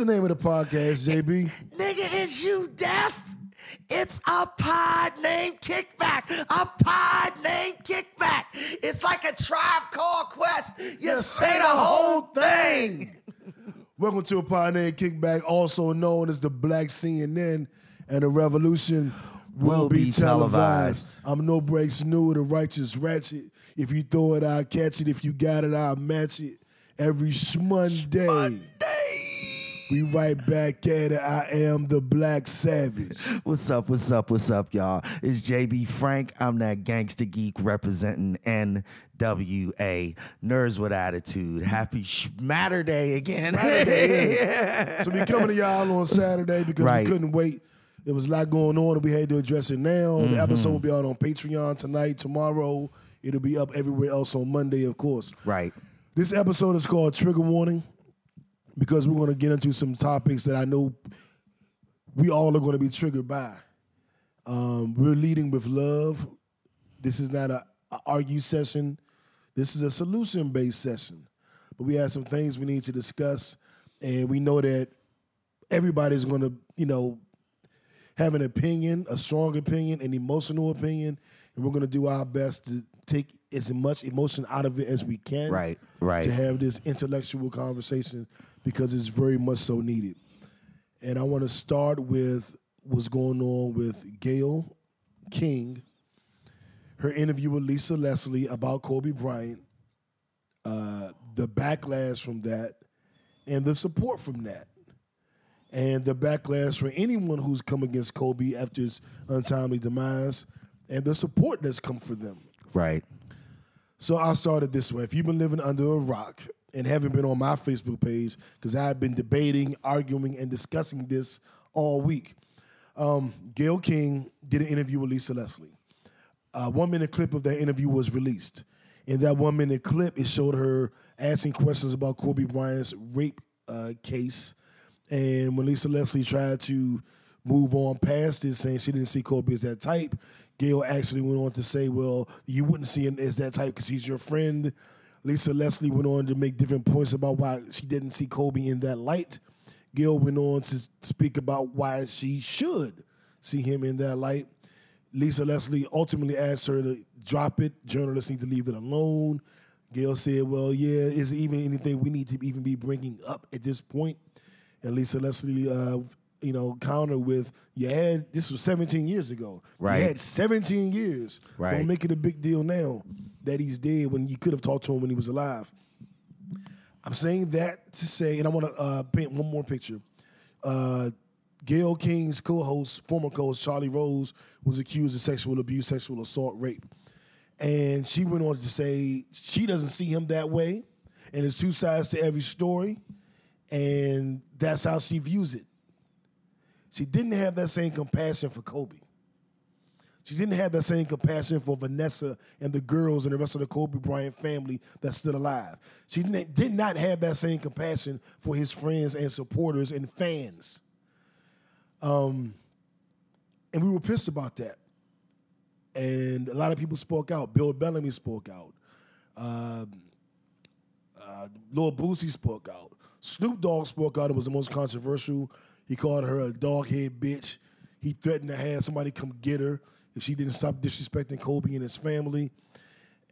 the name of the podcast, JB? Nigga, is you deaf? It's a pod named Kickback. A pod named Kickback. It's like a tribe called Quest. You say the whole thing. Welcome to a pod named Kickback, also known as the Black CNN, and the revolution will, be, be televised. televised. I'm no breaks new, with the righteous ratchet. If you throw it, I'll catch it. If you got it, I'll match it. Every Monday, we right back at it. I am the Black Savage. What's up? What's up? What's up, y'all? It's JB Frank. I'm that gangster geek representing NWA. Nerds with attitude. Happy Schmatter Day again. So we coming to y'all on Saturday because Right. we couldn't wait. There was a lot going on and we had to address it now. Mm-hmm. The episode will be out on Patreon tonight, tomorrow. It'll be up everywhere else on Monday, of course. right. This episode is called Trigger Warning because we're going to get into some topics that I know we all are going to be triggered by. Um, we're leading with love. This is not a, a argue session. This is a solution based session. But we have some things we need to discuss, and we know that everybody's going to, you know, have an opinion, a strong opinion, an emotional opinion, and we're going to do our best to take as much emotion out of it as we can. Right, right. To have this intellectual conversation because it's very much so needed. And I want to start with what's going on with Gayle King, her interview with Lisa Leslie about Kobe Bryant, uh, the backlash from that, and the support from that and the backlash for anyone who's come against Kobe after his untimely demise, and the support that's come for them. Right. So I started this way. If you've been living under a rock and haven't been on my Facebook page, because I've been debating, arguing, and discussing this all week, um, Gayle King did an interview with Lisa Leslie. A one minute clip of that interview was released. In that one minute clip, it showed her asking questions about Kobe Bryant's rape uh, case. And when Lisa Leslie tried to move on past it, saying she didn't see Kobe as that type, Gayle actually went on to say, Well, you wouldn't see him as that type because he's your friend. Lisa Leslie went on to make different points about why she didn't see Kobe in that light. Gayle went on to speak about why she should see him in that light. Lisa Leslie ultimately asked her to drop it. Journalists need to leave it alone. Gayle said, "Well, yeah, is even anything we need to even be bringing up at this point?" And Lisa Leslie, uh, you know, counter with, "You had this was 17 years ago. Right. You had 17 years. Right. Don't make it a big deal now that he's dead when you could have talked to him when he was alive." I'm saying that to say, and I want to uh, paint one more picture. Uh, Gayle King's co-host, former co-host Charlie Rose, was accused of sexual abuse, sexual assault, rape, and she went on to say she doesn't see him that way, and there's two sides to every story, and that's how she views it. She didn't have that same compassion for Kobe. She didn't have that same compassion for Vanessa and the girls and the rest of the Kobe Bryant family that's still alive. She didn't- have that same compassion for his friends and supporters and fans. Um, and we were pissed about that. And a lot of people spoke out. Bill Bellamy spoke out. Um, uh, Lil Boosie spoke out. Snoop Dogg spoke out. It was the most controversial. He called her a doghead bitch. He threatened to have somebody come get her if she didn't stop disrespecting Kobe and his family.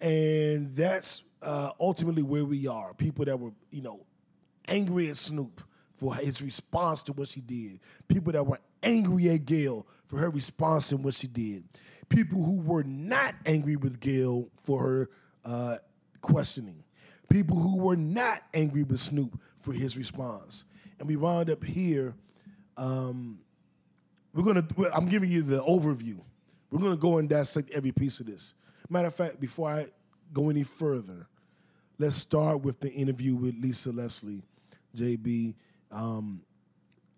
And that's uh, ultimately where we are. People that were, you know, angry at Snoop for his response to what she did. People that were angry at Gayle for her response and what she did. People who were not angry with Gayle for her uh, questioning. People who were not angry with Snoop for his response. And we wound up here. Um, we're gonna. I'm giving you the overview. We're gonna go and dissect every piece of this. Matter of fact, before I go any further, let's start with the interview with Lisa Leslie, JB. Um,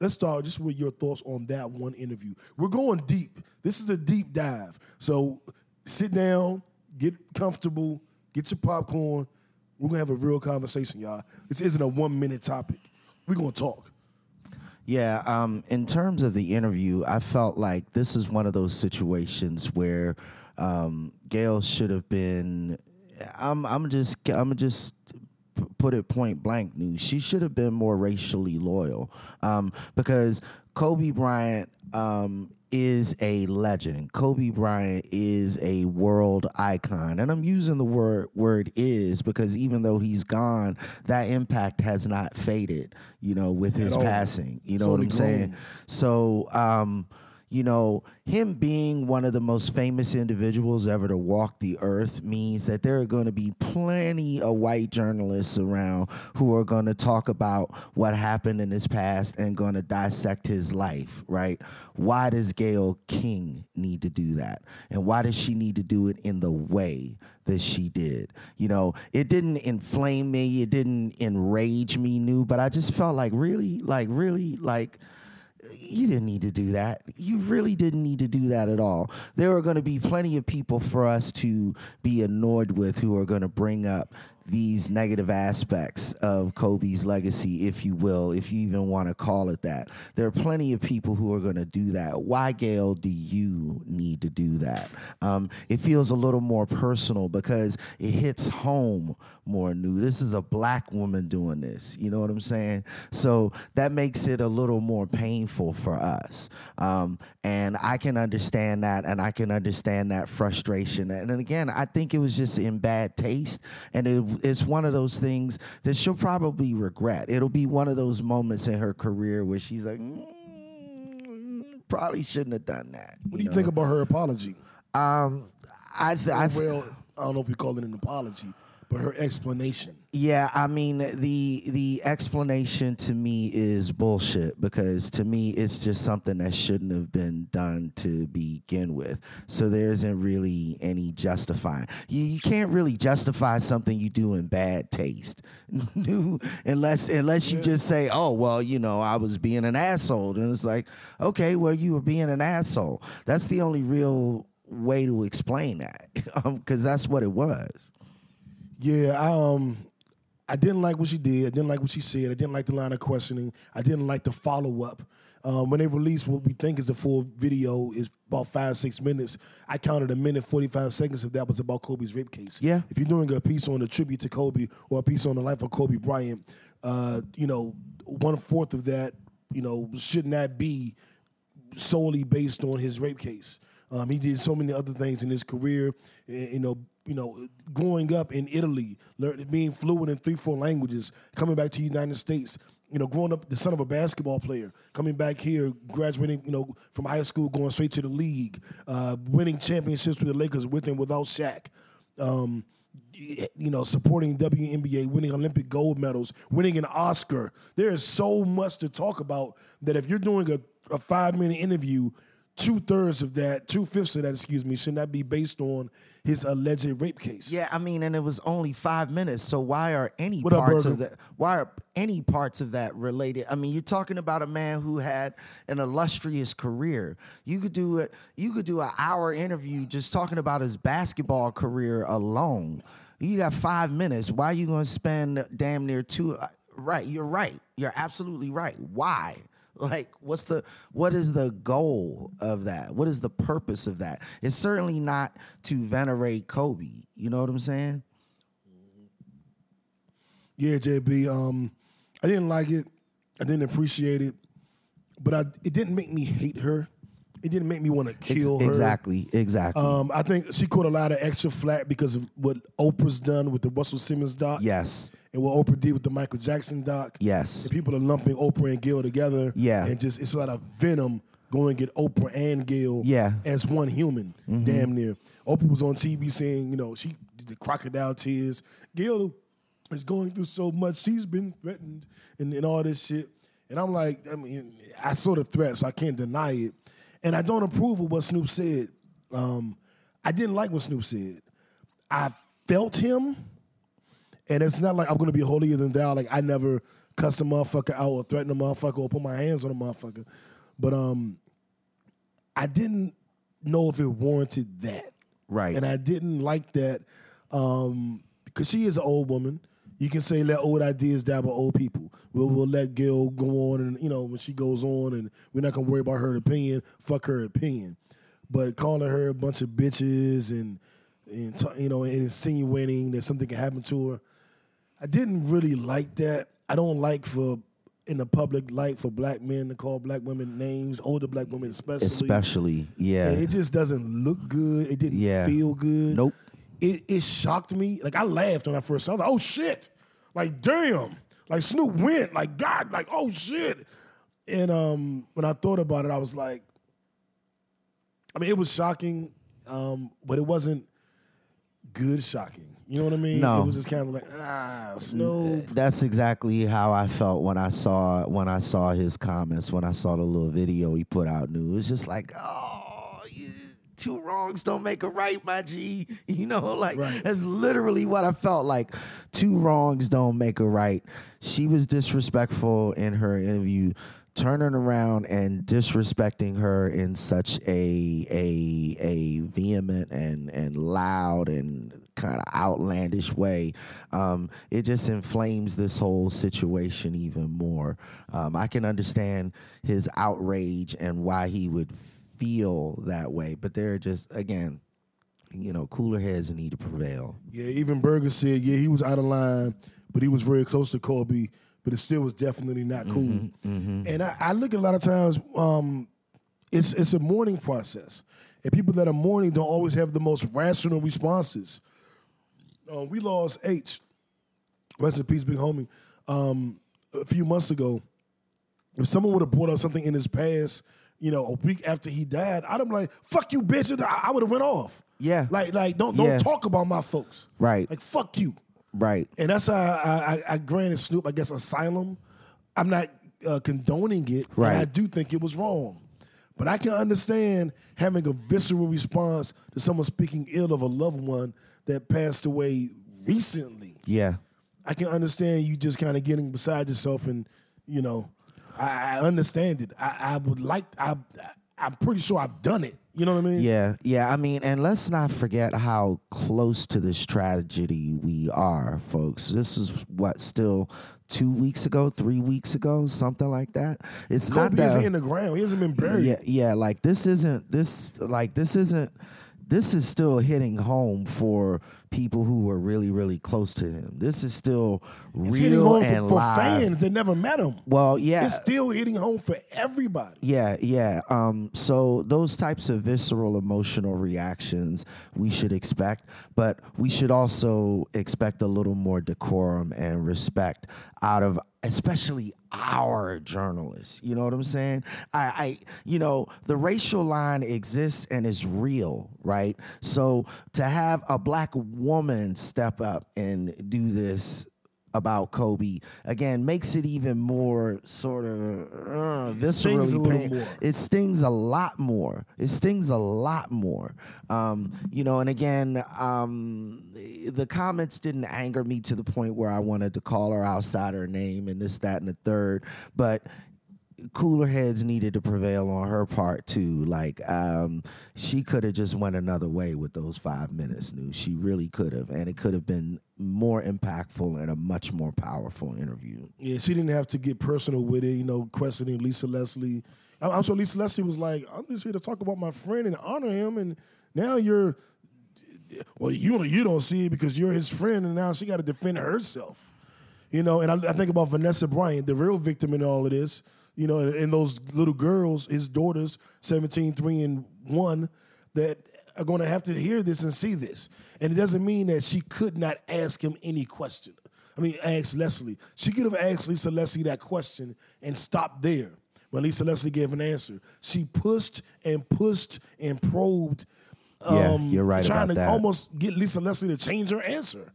let's start just with your thoughts on that one interview. We're going deep. This is a deep dive. So sit down, get comfortable, get your popcorn. We're gonna have a real conversation, y'all. This isn't a one minute topic. We're gonna talk. Yeah, um, in terms of the interview, I felt like this is one of those situations where um, Gayle should have been. I'm, I'm just, I'm just put it point blank, news. She should have been more racially loyal, um, because Kobe Bryant um, is a legend. Kobe Bryant is a world icon, and I'm using the word word is because even though he's gone, that impact has not faded. You know, with his passing. You know what I'm saying? So, um, you know, him being one of the most famous individuals ever to walk the earth means that there are going to be plenty of white journalists around who are going to talk about what happened in his past and going to dissect his life, right? Why does Gayle King need to do that? And why does she need to do it in the way that she did? You know, it didn't inflame me, it didn't enrage me, Nu, but I just felt like really, like, really, like, you didn't need to do that. You really didn't need to do that at all. There are going to be plenty of people for us to be annoyed with who are going to bring up these negative aspects of Kobe's legacy, if you will, if you even want to call it that. There are plenty of people who are going to do that. Why, Gayle, do you need to do that? Um, it feels a little more personal because it hits home more Nu. This is a black woman doing this. You know what I'm saying? So that makes it a little more painful for us. Um, and I can understand that, and I can understand that frustration. And then again, I think it was just in bad taste, and it, it's one of those things that she'll probably regret. It'll be one of those moments in her career where she's like, mm, probably shouldn't have done that. What do you think about her apology? Um, I, th- I th- I don't know if we call it an apology, but her explanation. Yeah, I mean the the explanation to me is bullshit because to me it's just something that shouldn't have been done to begin with. So there isn't really any justifying. You you can't really justify something you do in bad taste, unless unless you just say, oh well, you know, I was being an asshole, and it's like, okay, well you were being an asshole. That's the only real way to explain that because that's what it was. Yeah, I um I didn't like what she did. I didn't like what she said. I didn't like the line of questioning. I didn't like the follow up. Um, when they released what we think is the full video is about five six minutes. I counted a minute forty five seconds if that was about Kobe's rape case. Yeah. If you're doing a piece on a tribute to Kobe or a piece on the life of Kobe Bryant, uh, you know one fourth of that you know should not be solely based on his rape case. Um, he did so many other things in his career. eh, You know, you know, growing up in Italy, learning, being fluent in three, four languages, coming back to the United States. You know, growing up the son of a basketball player, coming back here, graduating, you know, from high school, going straight to the league, uh, winning championships with the Lakers with and without Shaq. Um, you know, supporting WNBA, winning Olympic gold medals, winning an Oscar. There is so much to talk about that if you're doing a, a five minute interview, two thirds of that, two fifths of that, excuse me, should not that be based on his alleged rape case. Yeah, I mean, and it was only five minutes. So why are any What parts of that? Why are any parts of that related? I mean, you're talking about a man who had an illustrious career. You could do it. You could do an hour interview just talking about his basketball career alone. You got five minutes. Why are you going to spend damn near two? uh, Right, you're right. You're absolutely right. Why? Like, what's the what is the goal of that? What is the purpose of that? It's certainly not to venerate Kobe. You know what I'm saying? Yeah, JB. Um, I didn't like it. I didn't appreciate it, but I, it didn't make me hate her. It didn't make me want to Ex- kill her. Exactly, exactly. Um, I think she caught a lot of extra flack because of what Oprah's done with the Russell Simmons doc. yes, And what Oprah did with the Michael Jackson doc. yes. And people are lumping Oprah and Gayle together. Yeah. And just it's a lot of venom going to get Oprah and Gayle Yeah. Mm-hmm. as one human, damn near. Oprah was on TV saying, you know, she did the crocodile tears. Gayle is going through so much. She's been threatened and, and all this shit. And I'm like, I mean, I saw the threat, so I can't deny it. And I don't approve of what Snoop said. Um, I didn't like what Snoop said. I felt him. And it's not like I'm gonna be holier than thou. Like I never cuss a motherfucker out or threaten a motherfucker or put my hands on a motherfucker. But um, I didn't know if it warranted that. Right. And I didn't like that um, because she is an old woman. You can say let old ideas die by old people. We'll, we'll let Gayle go on, and you know when she goes on, and we're not gonna worry about her opinion. Fuck her opinion. But calling her a bunch of bitches and and t- you know and insinuating that something can happen to her, I didn't really like that. I don't like for in the public light for black men to call black women names, older black women especially. Especially, yeah. Yeah, it just doesn't look good. It didn't Yeah. feel good. Nope. It it shocked me. Like I laughed when I first saw it. Like, oh shit. Like damn. Like Snoop went. Like God, like, oh shit. And um when I thought about it, I was like, I mean, it was shocking, um, but it wasn't good shocking. You know what I mean? No. It was just kind of like, ah, Snoop. That's exactly how I felt when I saw when I saw his comments, when I saw the little video he put out Nu. It was just like, oh, two wrongs don't make a right, my G. You know, like Right. that's literally what I felt like. Two wrongs don't make a right. She was disrespectful in her interview, turning around and disrespecting her in such a a a vehement and and loud and kind of outlandish way. Um, it just inflames this whole situation even more. Um, I can understand his outrage and why he would feel that way, but they're just again, you know, cooler heads need to prevail. Yeah, even Berger said, yeah, he was out of line, but he was very close to Kobe, but it still was definitely not cool. And I, I look at a lot of times, um, it's it's a mourning process, and people that are mourning don't always have the most rational responses. Uh, we lost H, rest in peace, big homie, um, a few months ago. If someone would have brought up something in his past, you know, a week after he died, I'd have been like, "Fuck you, bitch!" and I, I would have went off. Yeah. like like don't don't Yeah. talk about my folks. Right. Like fuck you. Right. And that's how I, I, I granted Snoop, I guess, asylum. I'm not uh, condoning it. And I do think it was wrong. But I can understand having a visceral response to someone speaking ill of a loved one that passed away recently. Yeah. I can understand you just kind of getting beside yourself and, you know, I, I understand it. I, I would like, I, I'm pretty sure I've done it. You know what I mean? Yeah, yeah. I mean, and let's not forget how close to this tragedy we are, folks. This is what still two weeks ago, three weeks ago, something like that. It's not Kobe that. isn't in the ground. He hasn't been buried. yeah, yeah. Like this isn't this. Like this isn't. This is still hitting home for people who were really, really close to him. This is still It's hitting real home and for, for live. fans that never met him. Well, yeah, It's still hitting home for everybody. Yeah, yeah. Um, so those types of visceral emotional reactions we should expect, but we should also expect a little more decorum and respect out of especially our journalists. You know what I'm saying? I, I you know, the racial line exists and is real, right? So to have a black woman step up and do this about Kobe again makes it even more sort of uh, viscerally little. It stings a lot more. It stings a lot more. Um, you know, and again, um, the comments didn't anger me to the point where I wanted to call her outside her name and this, that, and the third. But cooler heads needed to prevail on her part too. Like um, she could have just went another way with those five minutes. Nu, she really could have, and it could have been more impactful and a much more powerful interview. Yeah, she didn't have to get personal with it, you know, questioning Lisa Leslie. I- I'm sure Lisa Leslie was like, I'm just here to talk about my friend and honor him. And now you're, well, you don't, you don't see it because you're his friend. And now she got to defend herself. You know, and I, I think about Vanessa Bryant, the real victim in all of this. You know, and, and those little girls, his daughters, 17, 3, and 1, that are going to have to hear this and see this. And it doesn't mean that she could not ask him any question. I mean, ask Leslie. She could have asked Lisa Leslie that question and stopped there. But Lisa Leslie gave an answer, she pushed and pushed and probed. Yeah, um, you're right Trying to that. almost get Lisa Leslie to change her answer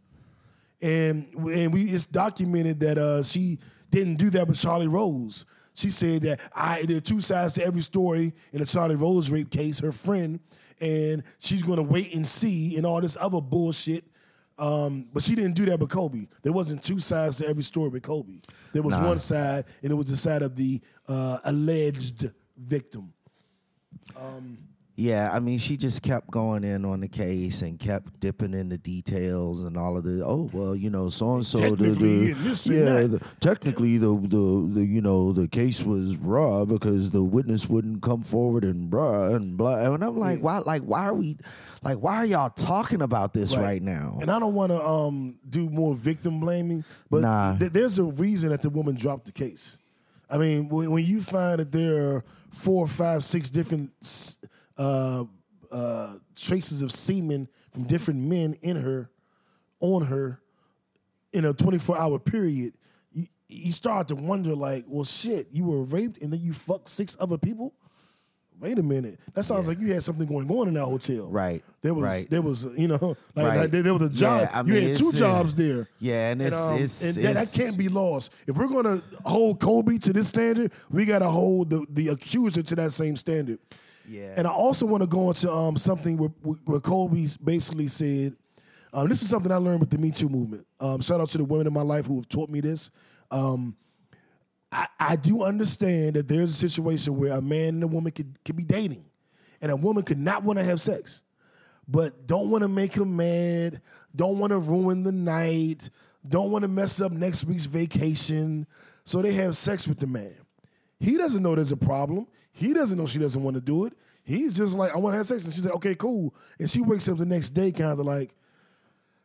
and and we it's documented that uh, she didn't do that with Charlie Rose. She said that I there are two sides to every story in the Charlie Rose rape case. Her friend and she's going to wait and see and all this other bullshit. Um, but she didn't do that with Kobe. There wasn't two sides to every story with Kobe. There was Nah. one side, and it was the side of the uh, alleged victim. Yeah, I mean, she just kept going in on the case and kept dipping in the details and all of the. Oh well, you know, so and so. Technically, the and yeah, the, technically the, the the you know the case was raw because the witness wouldn't come forward and blah and blah. And I'm like, why? Like, why are we? Like, why are y'all talking about this right, now? And I don't want to um, do more victim blaming, but Nah. th- there's a reason that the woman dropped the case. I mean, when, when you find that there are four, five, six different s- uh, uh, traces of semen from different men in her, on her, in a 24 hour period, you, you start to wonder, like, well, shit, you were raped and then you fucked six other people? Wait a minute. That sounds like you had something going on in that hotel. Right, There was right. there was you know like, Right. like there, there was a job. Yeah, I you had two it's, uh, jobs there. yeah, and it's- um, it's- and that, that can't be lost. If we're gonna hold Kobe to this standard, we gotta hold the, the accuser to that same standard. Yeah. And I also want to go into um, something where, where Kobe basically said, um, this is something I learned with the Me Too movement. Um, shout out to the women in my life who have taught me this. Um, I, I do understand that there's a situation where a man and a woman could, could be dating, and a woman could not want to have sex, but don't want to make him mad, don't want to ruin the night, don't want to mess up next week's vacation, so they have sex with the man. He doesn't know there's a problem. He doesn't know she doesn't want to do it. He's just like, I want to have sex. And she's like, okay, cool. And she wakes up the next day kind of like,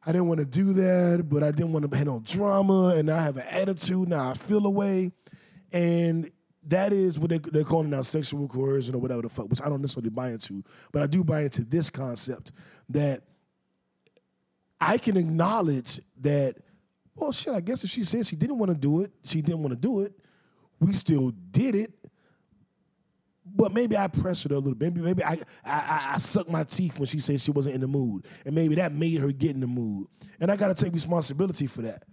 I didn't want to do that, but I didn't want to have no drama, and I have an attitude. Now I feel away, and that is what they, they're calling now sexual coercion or whatever the fuck, which I don't necessarily buy into, but I do buy into this concept that I can acknowledge that. Well, shit. I guess if she said she didn't want to do it, she didn't want to do it. We still did it, but maybe I pressured her a little bit. Maybe maybe I I, I, I sucked my teeth when she said she wasn't in the mood, and maybe that made her get in the mood. And I got to take responsibility for that,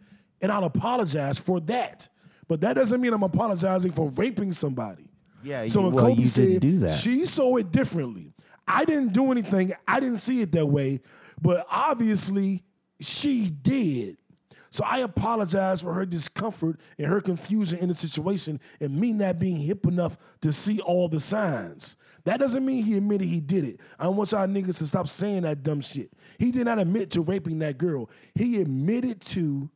and I'll apologize for that. But that doesn't mean I'm apologizing for raping somebody. Yeah, So you- when well, Kobe you said didn't do that. she saw it differently, I didn't do anything. I didn't see it that way, but obviously she did. So I apologize for her discomfort and her confusion in the situation and me not being hip enough to see all the signs. That doesn't mean he admitted he did it. I want y'all niggas to stop saying that dumb shit. He did not admit to raping that girl. He admitted to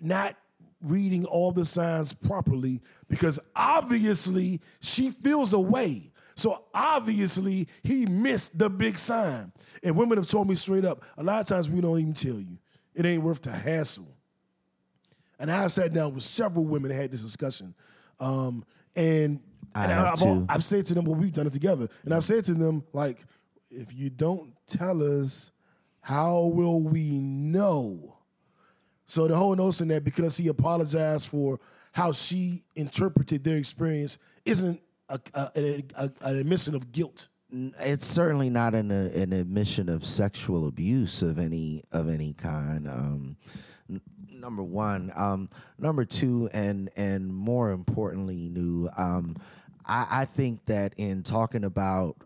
not reading all the signs properly because obviously she feels a way. So obviously he missed the big sign. And women have told me straight up, a lot of times we don't even tell you. It ain't worth the hassle. And I've sat down with several women and had this discussion. Um, and I and have I've, too. I've said to them, well, we've done it together. And I've said to them, like, if you don't tell us, how will we know? So the whole notion that because he apologized for how she interpreted their experience isn't a, a, a- a- an admission of guilt. It's certainly not an uh, an admission of sexual abuse of any of any kind. Um, n- number one, um, number two, and and more importantly, Nu. Um, I, I think that in talking about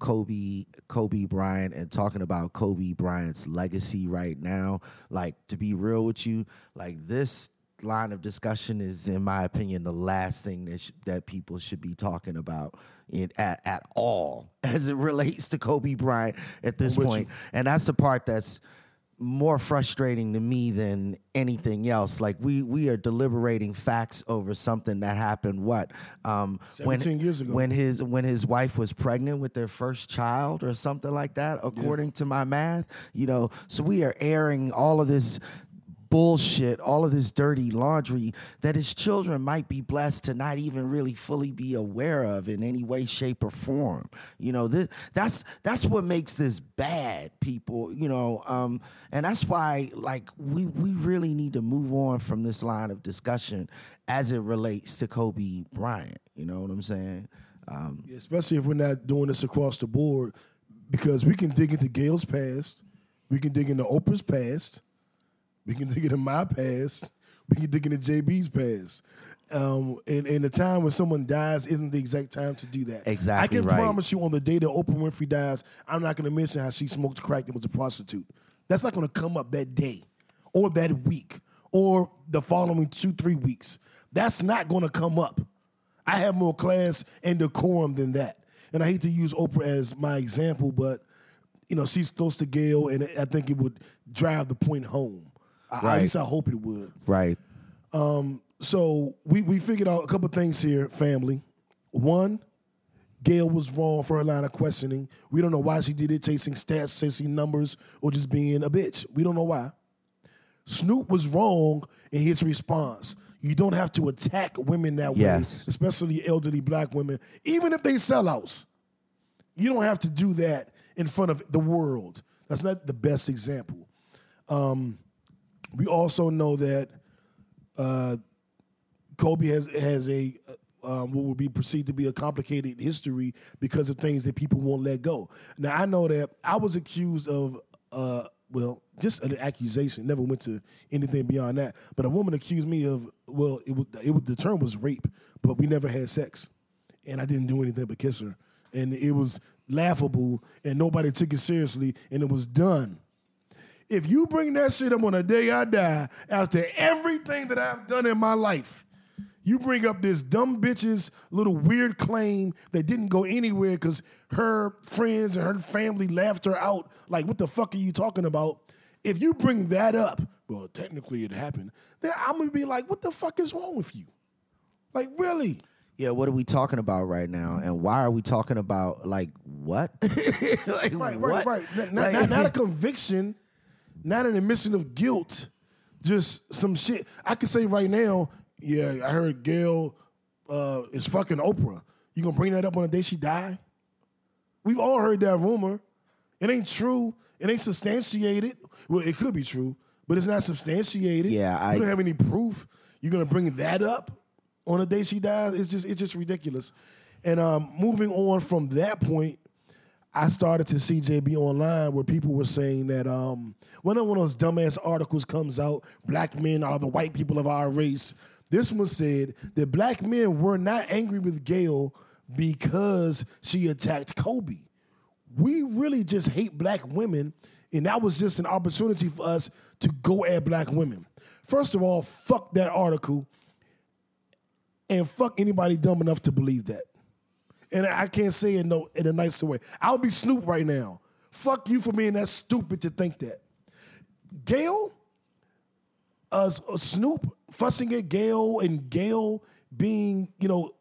Kobe Kobe Bryant and talking about Kobe Bryant's legacy right now, like to be real with you, like this line of discussion is, in my opinion, the last thing that sh- that people should be talking about in, at at all as it relates to Kobe Bryant at this point. And that's the part that's more frustrating to me than anything else. Like we we are deliberating facts over something that happened. What um, 17 years ago. when his when his wife was pregnant with their first child or something like that, according to my math. You know, so we are airing all of this bullshit, all of this dirty laundry that his children might be blessed to not even really fully be aware of in any way, shape, or form. You know, this, that's that's what makes this bad, people. You know, um, and that's why like we we really need to move on from this line of discussion as it relates to Kobe Bryant. You know what I'm saying? Um, especially if we're not doing this across the board, because we can dig into Gayle's past, we can dig into Oprah's past, we can dig into my past, we can dig into JB's past. Um, and, and the time when someone dies isn't the exact time to do that. Exactly I can right. promise you on the day that Oprah Winfrey dies, I'm not going to mention how she smoked crack and was a prostitute. That's not going to come up that day or that week or the following two, three weeks. That's not going to come up. I have more class and decorum than that. and I hate to use Oprah as my example, but you know she's close to Gayle, and I think it would drive the point home. I, Right. At least I hope it would. Right. So we we figured out a couple things here, family. One, Gayle was wrong for her line of questioning. We don't know why she did it, chasing stats, chasing numbers, or just being a bitch. We don't know why. Snoop was wrong in his response. You don't have to attack women that Yes. way, especially elderly black women, even if they sellouts. You don't have to do that in front of the world. That's not the best example. Um, we also know that uh, Kobe has has a um, what would be perceived to be a complicated history because of things that people won't let go. Now I know that I was accused of uh, well, just an accusation. Never went to anything beyond that. But a woman accused me of well, it was it was the term was rape, but we never had sex, and I didn't do anything but kiss her, and it was laughable, and nobody took it seriously, and it was done. If you bring that shit up on the day I die, after everything that I've done in my life, you bring up this dumb bitch's little weird claim that didn't go anywhere because her friends and her family laughed her out. Like, what the fuck are you talking about? If you bring that up, well, technically it happened, then I'm gonna be like, what the fuck is wrong with you? Like, really? Yeah, what are we talking about right now? And why are we talking about like what? like Right, what? right, right. Not, Like- not, not a conviction, not an admission of guilt, just some shit. I could say right now, yeah, I heard Gayle uh, is fucking Oprah. You gonna bring that up on the day she died? We've all heard that rumor. It ain't true. It ain't substantiated. Well, it could be true, but it's not substantiated. Yeah, I- you don't have any proof. You're gonna bring that up on the day she dies? It's just it's just ridiculous. And um, moving on from that point, I started to see JB online where people were saying that um, when one of those dumbass articles comes out, black men are the white people of our race. This one said that black men were not angry with Gayle because she attacked Kobe. We really just hate black women, and that was just an opportunity for us to go at black women. First of all, fuck that article, and fuck anybody dumb enough to believe that. And I can't say it no in a nicer way. I'll be Snoop right now. Fuck you for being that stupid to think that. Gayle, uh, Snoop fussing at Gayle and Gayle being, you know,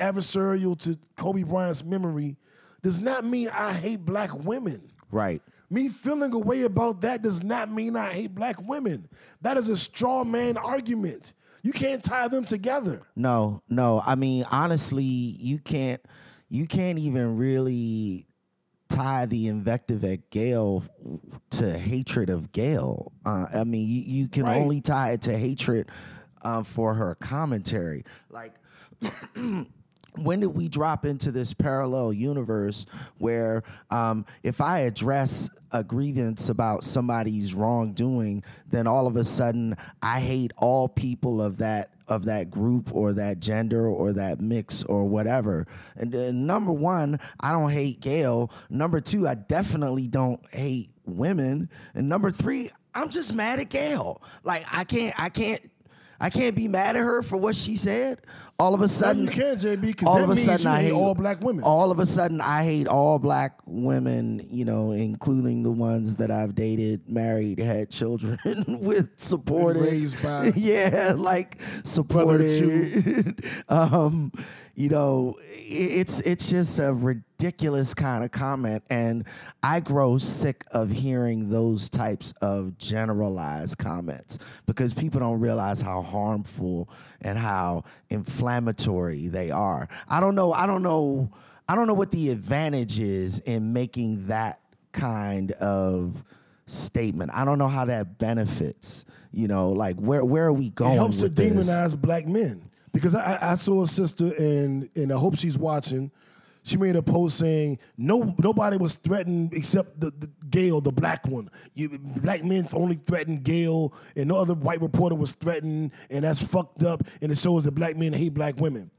adversarial to Kobe Bryant's memory does not mean I hate black women. Right. Me feeling a way about that does not mean I hate black women. That is a straw man argument. You can't tie them together. No, no. I mean, honestly, you can't you can't even really tie the invective at Gayle to hatred of Gayle. Uh, I mean, you, you can Right. only tie it to hatred uh, for her commentary. Like when did we drop into this parallel universe where um, if I address a grievance about somebody's wrongdoing, then all of a sudden I hate all people of that of that group or that gender or that mix or whatever. And then number one, I don't hate Gayle. Number two, I definitely don't hate women. And number three, I'm just mad at Gayle. Like I can't, I can't. I can't be mad at her for what she said. All of a sudden, you can, JB, because all that of a means sudden I hate all black women. All of a sudden, I hate all black women. You know, including the ones that I've dated, married, had children with, supported, raised by. yeah, like supported. um, you know, it's it's just a ridiculous kind of comment, and I grow sick of hearing those types of generalized comments because people don't realize how harmful and how inflammatory they are. I don't know. I don't know. I don't know what the advantage is in making that kind of statement. I don't know how that benefits. You know, like where where are we going? It helps to this? demonize black men. Because I, I- saw a sister, and and I hope she's watching. She made a post saying no nobody was threatened except the, the Gayle, the black one. You, black men only threatened Gayle, and no other white reporter was threatened, and that's fucked up. And it shows that black men hate black women.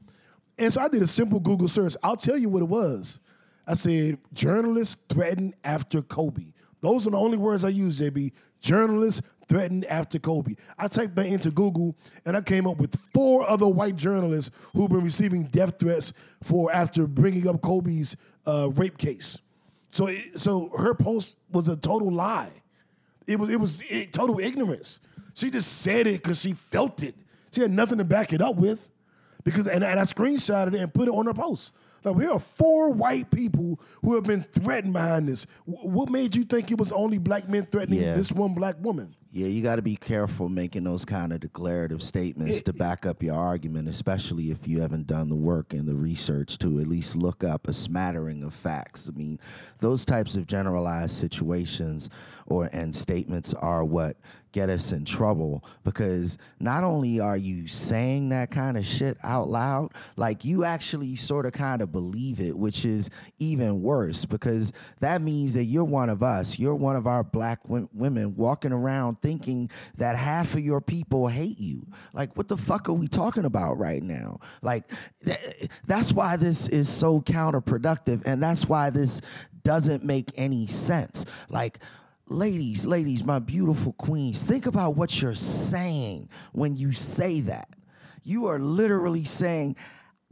And so I did a simple Google search. I'll tell you what it was. I said journalists threatened after Kobe. Those are the only words I use, JB. Journalists threatened after Kobe. I typed that into Google and I came up with four other white journalists who've been receiving death threats for after bringing up Kobe's uh, rape case. So, it, so her post was a total lie. It was it was it, total ignorance. She just said it because she felt it. She had nothing to back it up with. Because and, and I screenshotted it and put it on her post. Like here are four white people who have been threatened behind this. W- what made you think it was only black men threatening Yeah. this one black woman? Yeah, you got to be careful making those kind of declarative statements to back up your argument, especially if you haven't done the work and the research to at least look up a smattering of facts. I mean, those types of generalized situations or and statements are what get us in trouble because not only are you saying that kind of shit out loud, like you actually sort of kind of believe it, which is even worse because that means that you're one of us. You're one of our black wo- women walking around thinking that half of your people hate you. Like, what the fuck are we talking about right now? Like, th- that's why this is so counterproductive, and that's why this doesn't make any sense. Like, ladies, ladies, my beautiful queens, think about what you're saying when you say that. You are literally saying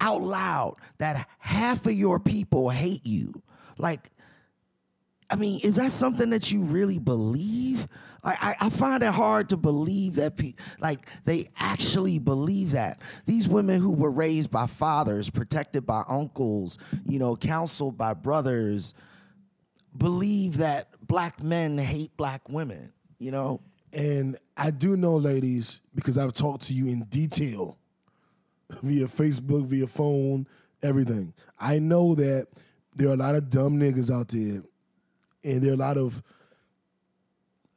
out loud that half of your people hate you. Like, I mean, is that something that you really believe? I, I, find it hard to believe that, pe- like, they actually believe that. These women who were raised by fathers, protected by uncles, you know, counseled by brothers, believe that black men hate black women, you know? And I do know, ladies, because I've talked to you in detail via Facebook, via phone, everything. I know that there are a lot of dumb niggas out there, and there are a lot of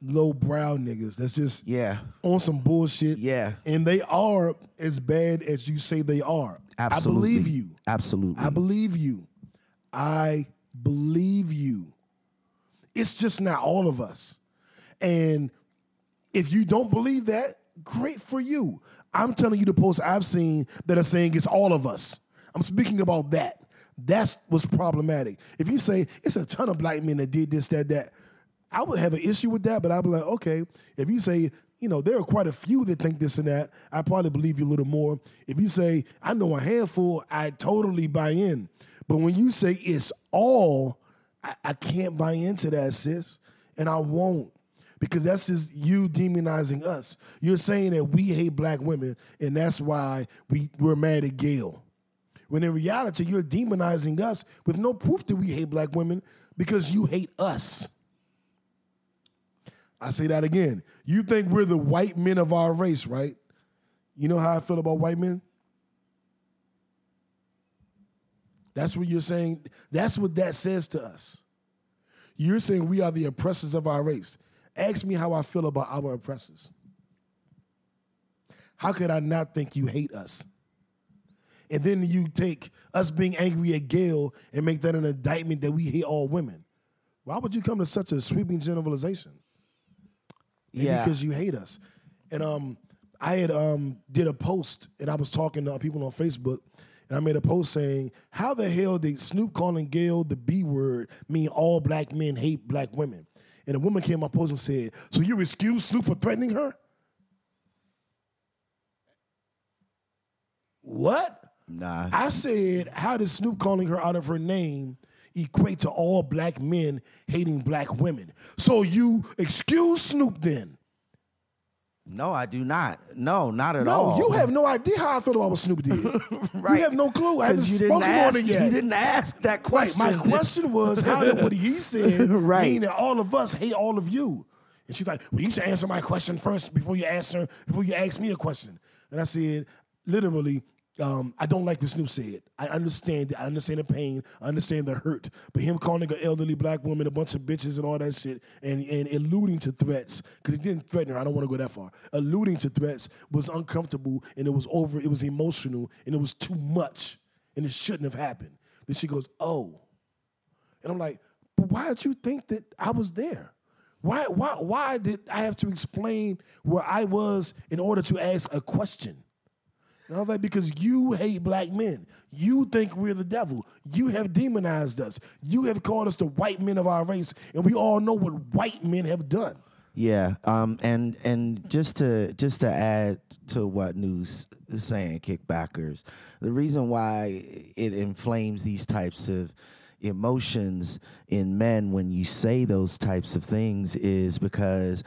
low brow niggas that's just Yeah. on some bullshit. Yeah. And they are as bad as you say they are. Absolutely. I believe you. Absolutely. I believe you. I believe you. It's just not all of us. And if you don't believe that, great for you. I'm telling you the posts I've seen that are saying it's all of us. I'm speaking about that. That's what's problematic. If you say it's a ton of black men that did this, that, that, I would have an issue with that, but I'd be like, okay. If you say, you know, there are quite a few that think this and that, I probably believe you a little more. If you say, I know a handful, I totally buy in. But when you say it's all, I, I can't buy into that, sis. And I won't. Because that's just you demonizing us. You're saying that we hate black women, and that's why we, we're mad at Gayle. When in reality, you're demonizing us with no proof that we hate black women because you hate us. I say that again. You think we're the white men of our race, right? You know how I feel about white men? That's what you're saying. That's what that says to us. You're saying we are the oppressors of our race. Ask me how I feel about our oppressors. How could I not think you hate us? And then you take us being angry at Gayle and make that an indictment that we hate all women. Why would you come to such a sweeping generalization? Maybe Yeah. because you hate us. And um, I had um did a post and I was talking to people on Facebook and I made a post saying, How the hell did Snoop calling Gayle the B word mean all black men hate black women? And a woman came my post and said, So you excuse Snoop for threatening her? What? Nah. I said, how does Snoop calling her out of her name equate to all black men hating black women? So you excuse Snoop then? No, I do not. No, not at No, all. you have no idea how I feel about what Snoop did. Right. You have no clue. I haven't you spoken didn't ask. on it yet. You didn't ask that Right. question. My question was, how did what he said Right. mean that all of us hate all of you? And she's like, well, you should answer my question first before you answer before you ask me a question. And I said, literally, um, I don't like what Snoop said. I understand it. I understand the pain. I understand the hurt. But him calling an elderly black woman a bunch of bitches and all that shit and, and alluding to threats, because he didn't threaten her. I don't want to go that far. Alluding to threats was uncomfortable and it was over. It was emotional and it was too much and it shouldn't have happened. Then she goes, oh. And I'm like, but why did you think that I was there? Why, why, why did I have to explain where I was in order to ask a question? And I was like, because you hate black men. You think we're the devil. You have demonized us. You have called us the white men of our race, and we all know what white men have done. Yeah, um, and and just to just to add to what Nu's is saying, kickbackers, the reason why it inflames these types of emotions in men when you say those types of things is because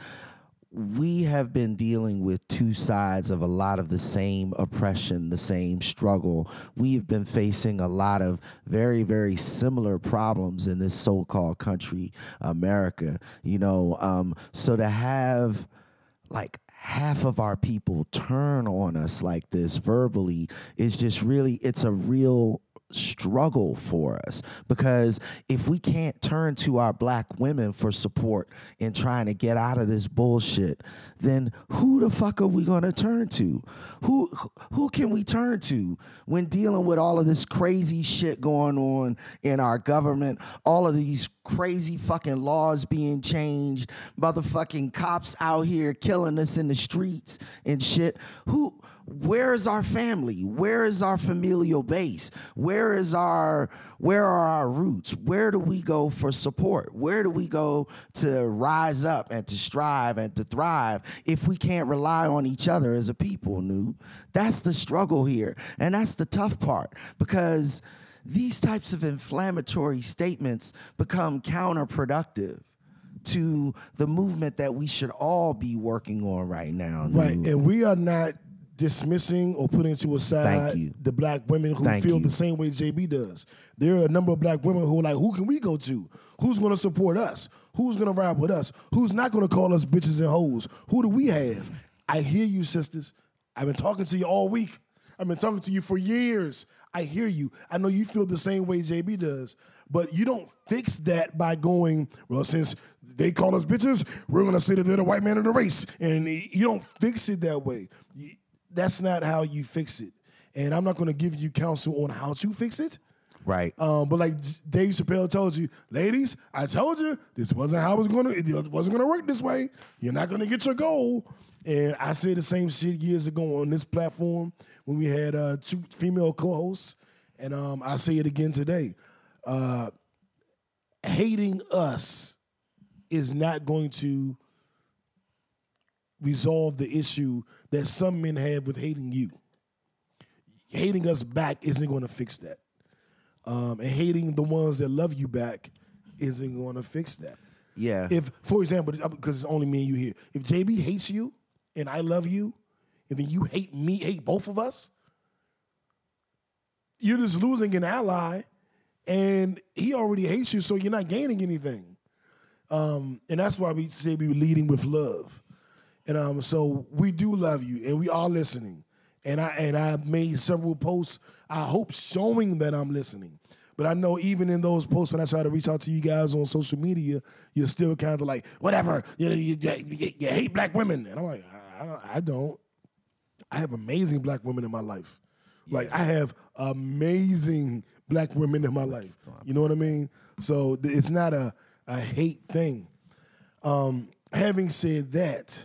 we have been dealing with two sides of a lot of the same oppression, the same struggle. We have been facing a lot of very, very similar problems in this so called country, America. You know, um, so to have like half of our people turn on us like this verbally is just really, it's a real struggle for us. Because if we can't turn to our black women for support in trying to get out of this bullshit then who the fuck are we going to turn to? Who who can we turn to when dealing with all of this crazy shit going on in our government all of these crazy fucking laws being changed. Motherfucking cops out here killing us in the streets and shit. Who where is our family? Where is our familial base? Where is our where are our roots? Where do we go for support? Where do we go to rise up and to strive and to thrive if we can't rely on each other as a people Nu that's the struggle here. And that's the tough part because these types of inflammatory statements become counterproductive to the movement that we should all be working on right now. Right, and we are not dismissing or putting to a side the black women who Thank feel you. the same way JB does. There are a number of black women who are like, who can we go to? Who's going to support us? Who's going to ride with us? Who's not going to call us bitches and hoes? Who do we have? I hear you, sisters. I've been talking to you all week. I've been talking to you for years. I hear you. I know you feel the same way JB does, but you don't fix that by going, well, since they call us bitches, we're going to say that they're the white man of the race. And you don't fix it that way. That's not how you fix it. And I'm not going to give you counsel on how to fix it. right. Um, but like Dave Chappelle told you, ladies, I told you this wasn't how it was gonna. It wasn't gonna work this way. You're not gonna get your goal. And I said the same shit years ago on this platform when we had uh, two female co-hosts, and um, I say it again today. Uh, hating us is not going to resolve the issue that some men have with hating you. Hating us back isn't going to fix that um, and hating the ones that love you back isn't going to fix that. yeah. If, for example, because it's only me and you here, if JB hates you and I love you, and then you hate me, hate both of us, you're just losing an ally, and he already hates you, so you're not gaining anything. Um, and that's why we say we are leading with love. And um, so we do love you, and we are listening. And I and I made several posts. I hope showing that I'm listening. But I know even in those posts, when I try to reach out to you guys on social media, you're still kind of like, whatever. You, you, you, you hate black women, and I'm like, I, I don't- I don't. I have amazing black women in my life. Like I have amazing black women in my life. You know what I mean? So it's not a, a hate thing. Um, having said that,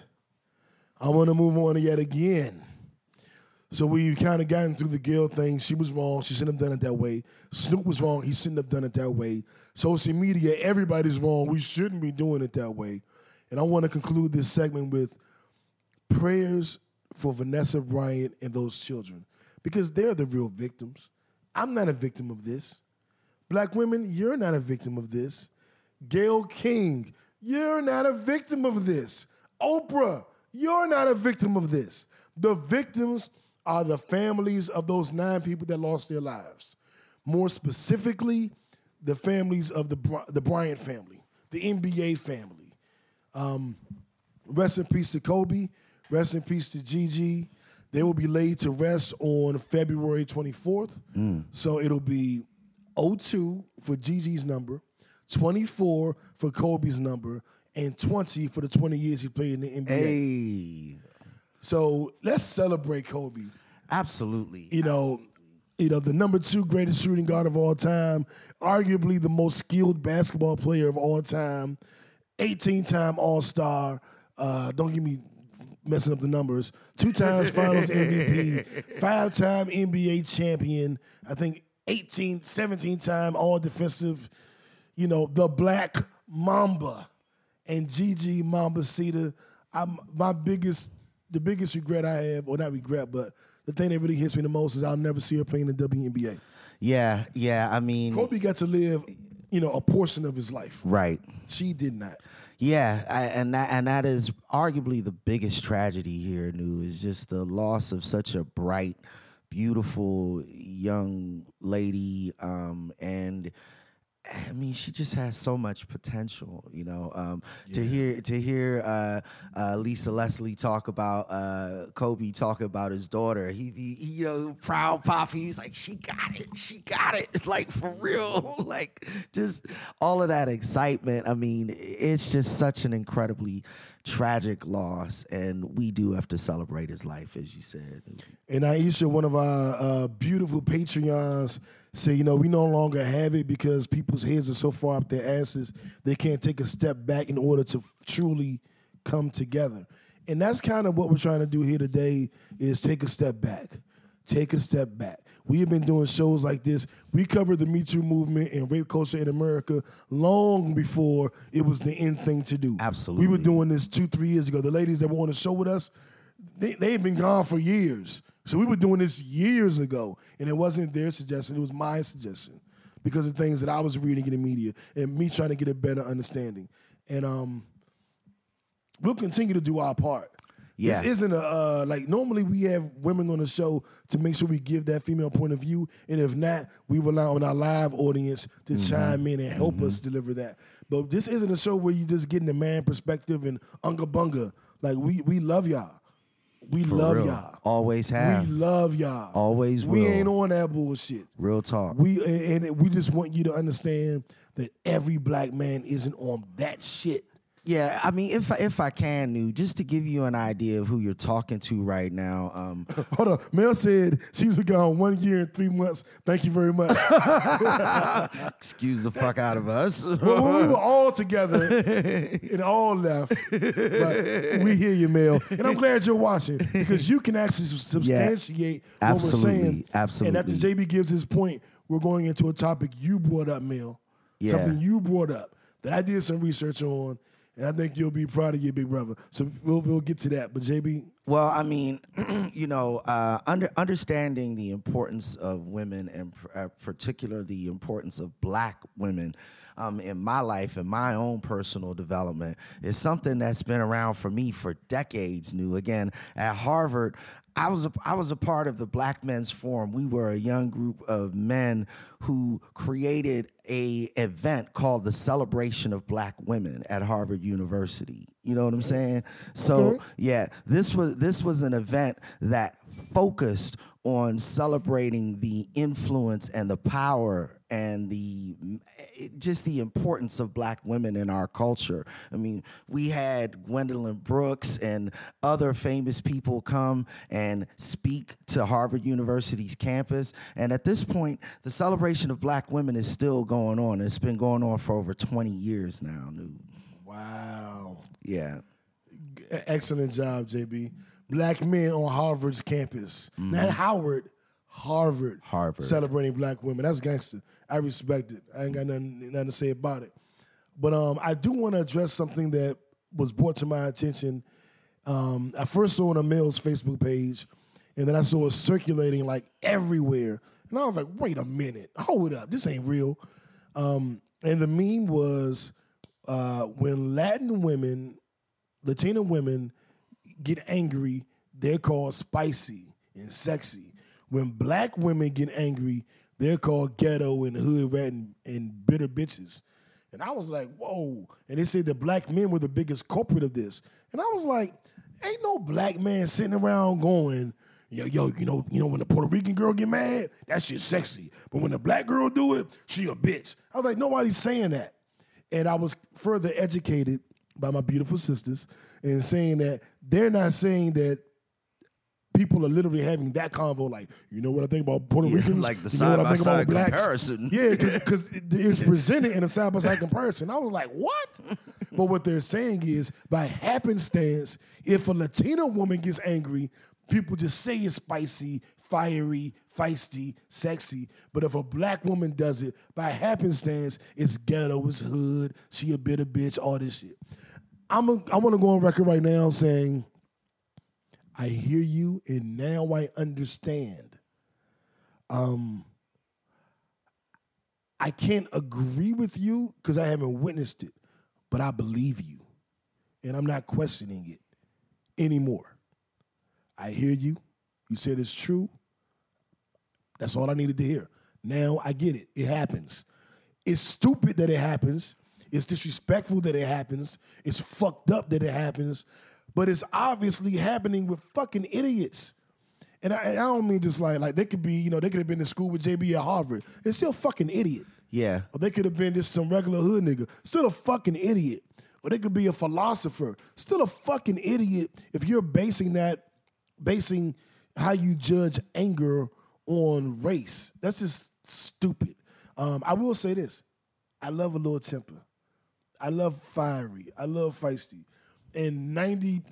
I want to move on yet again. So we've kind of gotten through the Gayle thing. She was wrong. She shouldn't have done it that way. Snoop was wrong. He shouldn't have done it that way. Social media, everybody's wrong. We shouldn't be doing it that way. And I want to conclude this segment with prayers for Vanessa Bryant and those children because they're the real victims. I'm not a victim of this. Black women, you're not a victim of this. Gayle King, you're not a victim of this. Oprah, you're not a victim of this. The victims are the families of those nine people that lost their lives. More specifically, the families of the, the Bryant family, the NBA family. Um, rest in peace to Kobe. Rest in peace to Gigi. They will be laid to rest on February 24th. So it'll be 02 for Gigi's number, 24 for Kobe's number, and 20 for the 20 years he played in the NBA. hey. So let's celebrate Kobe. Absolutely. You know, you know, the number two greatest shooting guard of all time, arguably the most skilled basketball player of all time, 18 time All Star. Uh, don't get me messing up the numbers. Two times Finals MVP, five time NBA champion. I think 18, 17 time All Defensive. You know the Black Mamba and Gigi Mamba Mambacita. I'm my biggest, the biggest regret I have, or not regret, but the thing that really hits me the most is I'll never see her playing the WNBA. Yeah, yeah. I mean, Kobe got to live, you know, a portion of his life. right. She did not. Yeah, I, and that and that is arguably the biggest tragedy here. Nu is just the loss of such a bright, beautiful young lady, um, and I mean, she just has so much potential, you know. Um, To hear to hear uh, uh, Lisa Leslie talk about uh, Kobe talk about his daughter, he be he, you know proud poppy. He's like, she got it, she got it, like for real, like just all of that excitement. I mean, it's just such an incredibly tragic loss, and we do have to celebrate his life, as you said. And Aisha, one of our uh, beautiful Patreons, said, you know, we no longer have it because people's heads are so far up their asses, they can't take a step back in order to truly come together. And that's kind of what we're trying to do here today is take a step back. Take a step back. We have been doing shows like this. We covered the Me Too movement and rape culture in America long before it was the end thing to do. Absolutely. We were doing this two, three years ago. The ladies that were on the show with us, they they had been gone for years. So we were doing this years ago, and it wasn't their suggestion; it was my suggestion because of things that I was reading in the media and me trying to get a better understanding. And um, we'll continue to do our part. Yeah. This isn't a uh, like normally we have women on the show to make sure we give that female point of view, and if not, we rely on our live audience to Mm-hmm. chime in and help us deliver that. But this isn't a show where you just getting the man perspective and unga bunga. Like we we love y'all, we For love real. y'all, Always have. we love y'all, Always We ain't on that bullshit. Real talk. We and and we just want you to understand that every black man isn't on that shit. Yeah, I mean, if I, if I can, Nu, just to give you an idea of who you're talking to right now. Um, Hold on. Mel said she's been gone one year and three months. Thank you very much. excuse the fuck out of us. well, we were all together and all left. But we hear you, Mel. And I'm glad you're watching because you can actually substantiate what we're saying. Absolutely. And after JB gives his point, we're going into a topic you brought up, Mel. Yeah. Something you brought up that I did some research on. And I think you'll be proud of your big brother. So we'll, we'll get to that. But JB, Well, I mean, you know, uh, under, understanding the importance of women and pr- uh, the importance of black women um, in my life and my own personal development is something that's been around for me for decades. Nu again at Harvard. I was a, I was a part of the Black Men's Forum. We were a young group of men who created a event called the Celebration of Black Women at Harvard University. You know what I'm saying? So yeah, this was this was an event that focused on celebrating the influence and the power and the just the importance of black women in our culture. I mean, we had Gwendolyn Brooks and other famous people come and speak to Harvard University's campus. And at this point, the celebration of black women is still going on. It's been going on for over 20 years now. Wow. Yeah. Excellent job, JB. Black men on Harvard's campus. Not Howard, Harvard. Mm-hmm. Harvard. Celebrating black women. That's gangster. I respect it. I ain't got nothing, nothing to say about it. But um, I do want to address something that was brought to my attention. Um, I first saw on Mel's Facebook page, and then I saw it circulating like everywhere. And I was like, wait a minute, hold up, this ain't real. Um, and the meme was uh, when Latin women, Latina women get angry, they're called spicy and sexy. When black women get angry, they're called ghetto and hood rat and, and bitter bitches. And I was like, whoa. And they said the black men were the biggest culprit of this. And I was like, ain't no black man sitting around going, yo, yo, you know, you know, when the Puerto Rican girl get mad, that shit sexy. But when the black girl do it, she a bitch. I was like, nobody's saying that. And I was further educated by my beautiful sisters in saying that they're not saying that people are literally having that convo. Like, you know what I think about Puerto Yeah, Ricans? like the you know what I think side-by-side about blacks? comparison. Yeah, because it's presented in a side by side comparison. I was like, what? but what they're saying is, by happenstance, if a Latina woman gets angry, people just say it's spicy, fiery, feisty, sexy. But if a black woman does it, by happenstance, it's ghetto, it's hood, she a bitter bitch, all this shit. I'm a, I want to go on record right now saying, I hear you, and now I understand. Um, I can't agree with you because I haven't witnessed it, but I believe you, and I'm not questioning it anymore. I hear you. You said it's true. That's all I needed to hear. Now I get it. It happens. It's stupid that it happens. It's disrespectful that it happens. It's fucked up that it happens. But it's obviously happening with fucking idiots. And I, and I don't mean just like like they could be, you know, they could have been in school with JB at Harvard. They're still fucking idiot. Yeah. Or they could have been just some regular hood nigga. Still a fucking idiot. Or they could be a philosopher. Still a fucking idiot if you're basing that, basing how you judge anger on race. That's just stupid. Um, I will say this. I love a little temper. I love fiery. I love feisty. And 98%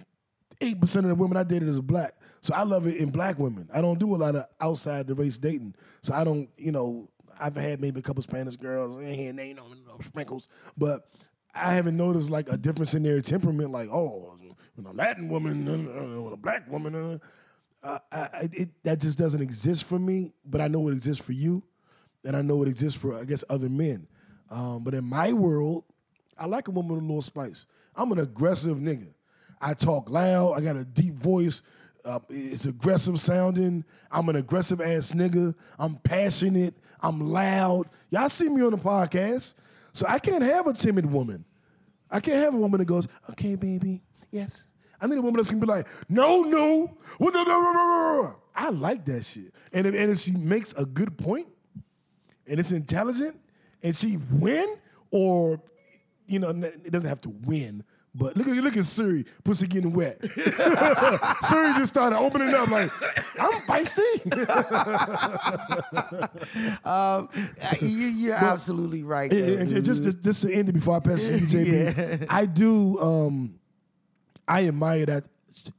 of the women I dated is black. So I love it in black women. I don't do a lot of outside the race dating. So I don't, you know, I've had maybe a couple Spanish girls here and they, you know, sprinkles. But I haven't noticed like a difference in their temperament, like, oh, when a Latin woman, uh, when a black woman, uh, uh, I, it, that just doesn't exist for me, but I know it exists for you, and I know it exists for I guess other men. Um, but in my world, I like a woman with a little spice. I'm an aggressive nigga. I talk loud. I got a deep voice. Uh, it's aggressive sounding. I'm an aggressive ass nigga. I'm passionate. I'm loud. Y'all see me on the podcast, so I can't have a timid woman. I can't have a woman that goes, "Okay, baby, yes." I need a woman that's gonna be like, "No, no, I like that shit. And if, and if she makes a good point, and it's intelligent, and she win, or you know, it doesn't have to win. But look at look at Siri, pussy getting wet. Siri just started opening up like, I'm feisty. Um, you, you're absolutely right. And- just, just just to end it before I pass to you, JB, I do um I admire that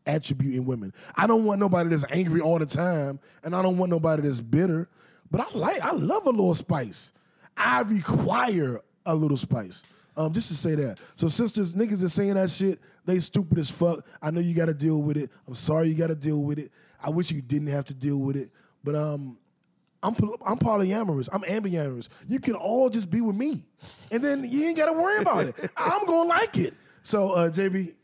attribute in women. I don't want nobody that's angry all the time, and I don't want nobody that's bitter. But I like I love a little spice. I require a little spice. Um, just to say that. So sisters, niggas that saying that shit, they stupid as fuck. I know you gotta deal with it. I'm sorry you gotta deal with it. I wish you didn't have to deal with it. But um I'm I'm polyamorous. I'm ambiamorous. You can all just be with me, and then you ain't got to worry about it. I'm gonna like it. So, uh, JB,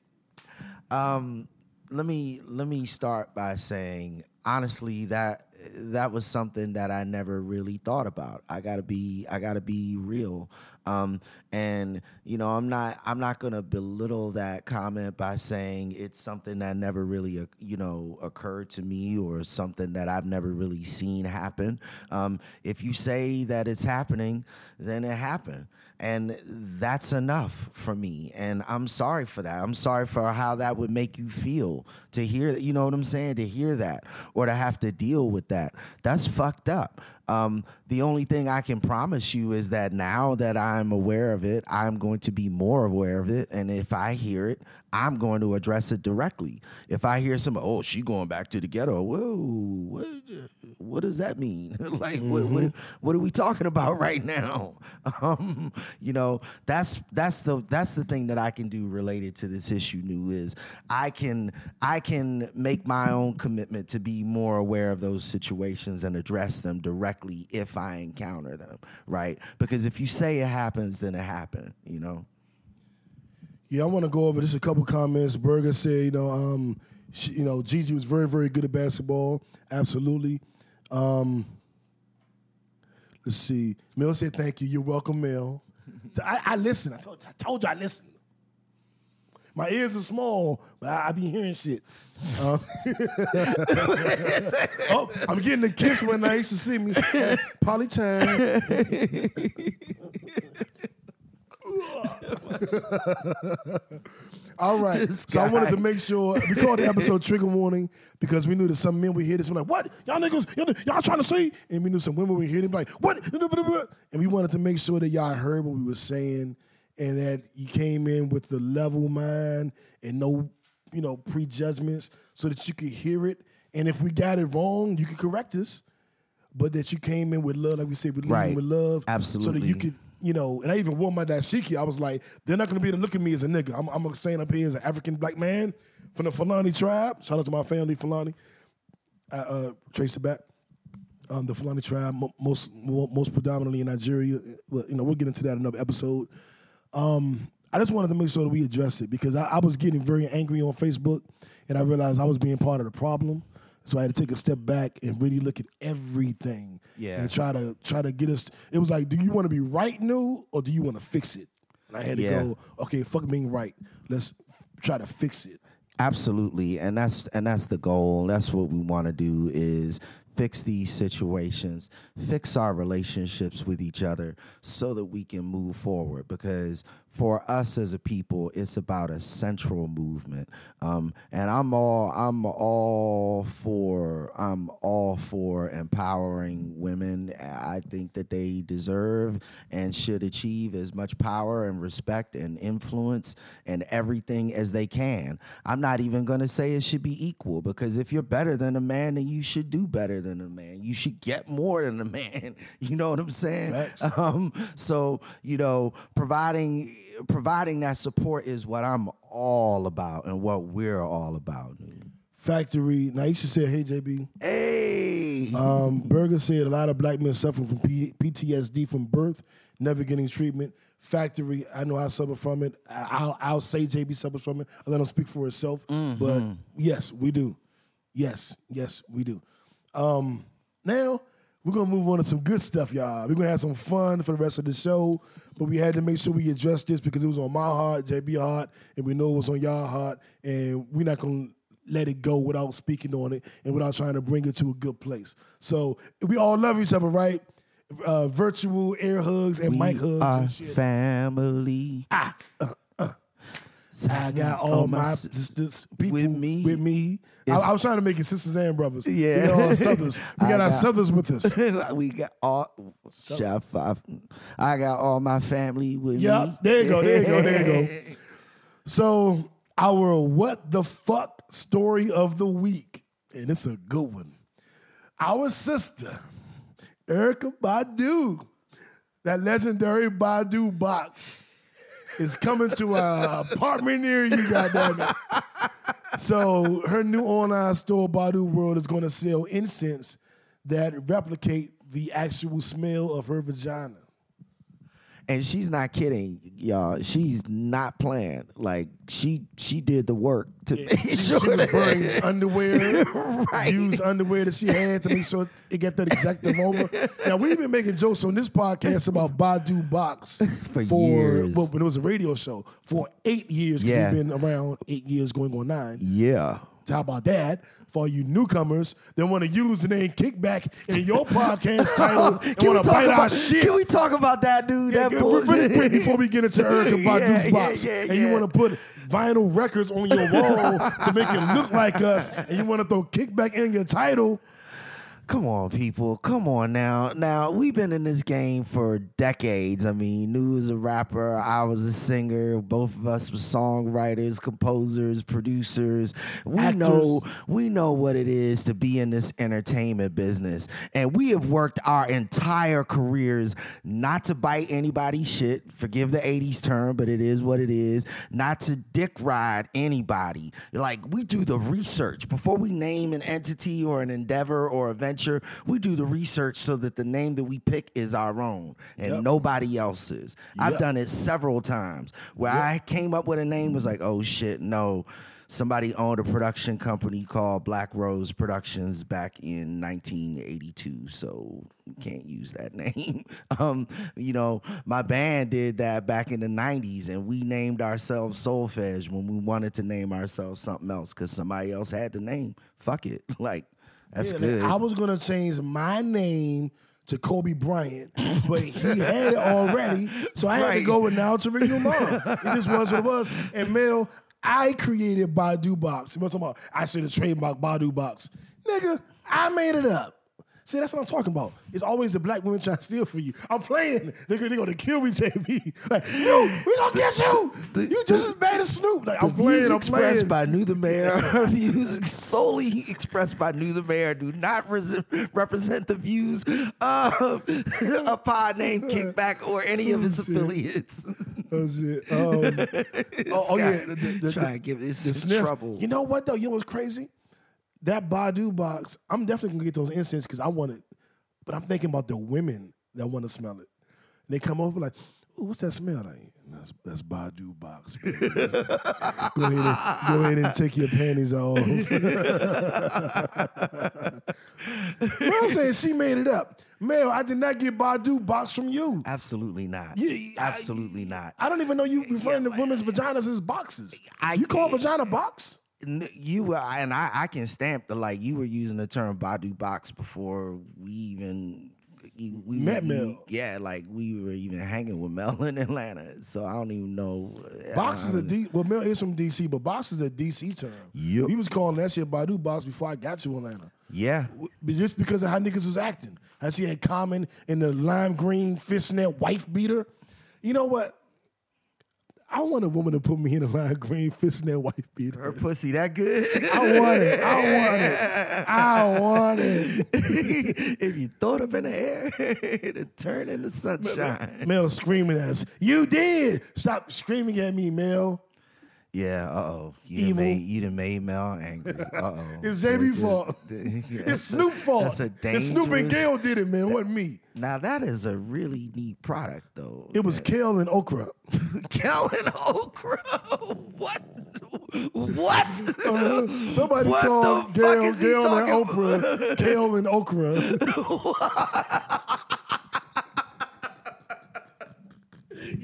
Um, let me let me start by saying honestly that that was something that I never really thought about. I gotta be I gotta be real. Um, and you know I'm not I'm not gonna belittle that comment by saying it's something that never really uh, you know occurred to me or something that I've never really seen happen. Um, if you say that it's happening, then it happened and that's enough for me. And i'm sorry for that. I'm sorry for how that would make you feel to hear you know what i'm saying? To hear that or to have to deal with that. That's fucked up um, the only thing i can promise you is that now that i'm aware of it i'm going to be more aware of it. And if i hear it i'm going to address it directly. If i hear some oh she going back to the ghetto whoa what, what does that mean? Like what, what, what are we talking about right now? Um, you know that's that's the that's the thing that I can do related to this issue Nu is I can I can make my own commitment to be more aware of those situations and address them directly if I encounter them right because if you say it happens then it happened you know yeah, I want to go over just a couple comments. Berger said, you know, um, she, you know, Gigi was very, very good at basketball. Absolutely. Um, let's see. Mel said, "Thank you. You're welcome, Mel." I, I listen. I told, I told you I listen. My ears are small, but I, I be hearing shit. Uh, oh, I'm getting a kiss when I used to see me. Polly time. All right. This so I wanted to make sure we called the episode trigger warning because we knew that some men would hear this and be like, what? Y'all niggas, y'all, y'all trying to say? And we knew some women would hear be like, what? And we wanted to make sure that y'all heard what we were saying and that you came in with the level mind and no, you know, prejudgments so that you could hear it. And if we got it wrong, you could correct us. But that you came in with love, like we said, with Right. with love. Absolutely. So that you could you know, and I even wore my dashiki. I was like, they're not gonna be able to look at me as a nigga. I'm, I'm gonna up here as an African black man from the Fulani tribe. Shout out to my family, Fulani. I uh, trace it back. Um, the Fulani tribe, most most predominantly in Nigeria. Well, you know, we'll get into that in another episode. Um, I just wanted to make sure that we address it because I, I was getting very angry on Facebook, and I realized I was being part of the problem. So I had to take a step back and really look at everything, Yeah. and try to try to get us. It was like, do you want to be right Nu or do you want to fix it? And I had to Yeah. go, okay, fuck being right. Let's try to fix it. Absolutely, and that's and that's the goal. That's what we want to do is fix these situations, fix our relationships with each other, so that we can move forward. Because for us as a people, it's about a central movement, um, and I'm all I'm all for I'm all for empowering women. I think that they deserve and should achieve as much power and respect and influence and everything as they can. I'm not even going to say it should be equal because if you're better than a man, then you should do better than a man. You should get more than a man. You know what I'm saying? Um, so you know, providing providing that support is what I'm all about and what we're all about. Factory. Naisha said, "Hey JB." Hey, Um, Berger said a lot of black men suffer from P- PTSD from birth, never getting treatment. Factory, I know I suffer from it. I- I'll, I'll say JB suffers from it. I'll let him speak for himself. But yes, we do. Yes, yes, we do. Um, now we're gonna move on to some good stuff, y'all. We're gonna have some fun for the rest of the show, but we had to make sure we address this because it was on my heart, JB heart, and we know it was on y'all heart, and we're not gonna let it go without speaking on it and without trying to bring it to a good place. So we all love each other, right? Uh, virtual air hugs and mic hugs our and shit. family. I got all my sisters, people with me. With me, I, I was trying to make it sisters and brothers. Yeah. we got all Southers. We I got our got- Southers with us. we got all. Chef, I, I got all my family with me. Yeah, there you go, there you go, there you go. So our what the fuck story of the week, and it's a good one. Our sister, Erykah Badu, that legendary Badu box, is coming to an apartment near you, goddammit. So her new online store, Badu World, is going to sell incense that replicate the actual smell of her vagina. And she's not kidding, y'all. She's not playing. Like she she did the work to make She, sure she that- underwear, Right. used underwear that she had to make sure it got that exact aroma. Now we've been making jokes on this podcast about Badu Box For years. well, when it was a radio show for eight years. Yeah. we've been around eight years, going on nine. Yeah. How about that? For you newcomers that want to use the name Kickback in your podcast title and Can we want to talk bite our about? shit. Can we talk about that dude? Yeah, that yeah, bullshit? really quick before we get into Erykah Badu's yeah, box, yeah, and you want to put vinyl records on your wall to make it look like us, and you want to throw kickback in your title. Come on, people. Come on now. Now, we've been in this game for decades. I mean, Nu was a rapper, I was a singer. Both of us were songwriters, composers, producers. We Actors. know we know what it is to be in this entertainment business. And we have worked our entire careers not to bite anybody's shit. Forgive the 80s term, but it is what it is. Not to dick ride anybody. Like we do the research before we name an entity or an endeavor or a venture. We do the research so that the name that we pick is our own and Yep. nobody else's. I've done it several times where I came up with a name was like, oh shit, no. Somebody owned a production company called Black Rose Productions back in 1982, so we can't use that name. um, you know, my band did that back in the 90s, and we named ourselves Soulfedge when we wanted to name ourselves something else because somebody else had the name. Fuck it, like that's Yeah, good. I was gonna change my name to Kobe Bryant, but he had it already, so I had to go with now to renew mine. It just was what it was. And Mel, I created Badu Box. You know what I'm talking about? I said the trademark Badu Box. Nigga, I made it up. See, that's what I'm talking about. It's always the black women trying to steal from you. I'm playing. They're gonna, they're gonna kill me, JB. Like, you, we gonna get you. you just as bad as Snoop. Like, I'm The playing. views I'm expressed playing. by Nu the Mayor views solely expressed by Nu the Mayor do not res- represent the views of a pod named Kickback or any of his affiliates. Oh shit. Um, oh, oh, yeah. The, the, the, Try and give this the sniff. trouble. You know what though? You know what's crazy? That Badu box. I'm definitely gonna get those incense because I want it. But I'm thinking about the women that want to smell it. And they come over like, what's that smell? Like, that's that's Badu box. baby." go ahead and go ahead and take your panties off. what I'm saying, she made it up. Mel, I did not get Badu box from you. Absolutely not. Yeah, I- Absolutely not. I don't even know you referring to women's vaginas as boxes. I- you call vagina box? You were, and I, I can stamp the like you were using the term Badu box before we even we Met we- Mel. Yeah, like we were even hanging with Mel in Atlanta. So I don't even know. uh, Box is a. Well, Mel is from DC, but box is a DC term. Yep. We was calling that shit Badu box before I got to Atlanta. Yeah. Just because of how niggas was acting. I see had Common in the lime green fishnet wife beater. You know what? I want a woman to put me in a lime green fishnet wife beater. Her pussy that good? I want it. I want it. I want it. if you throw it up in the air, it'll turn into sunshine. Mel screaming at us. You did. Stop screaming at me, Mel. Yeah, uh oh. You done Evil. made you done made Mel angry. Uh oh. It's JB fault. It's Snoop fault. That's a And Snoop and Gayle did it, man. It wasn't me. Now that is a really neat product though. It was kale and okra. kale and Okra. What? What? Somebody What called Gayle, Gayle and Oprah, kale and okra.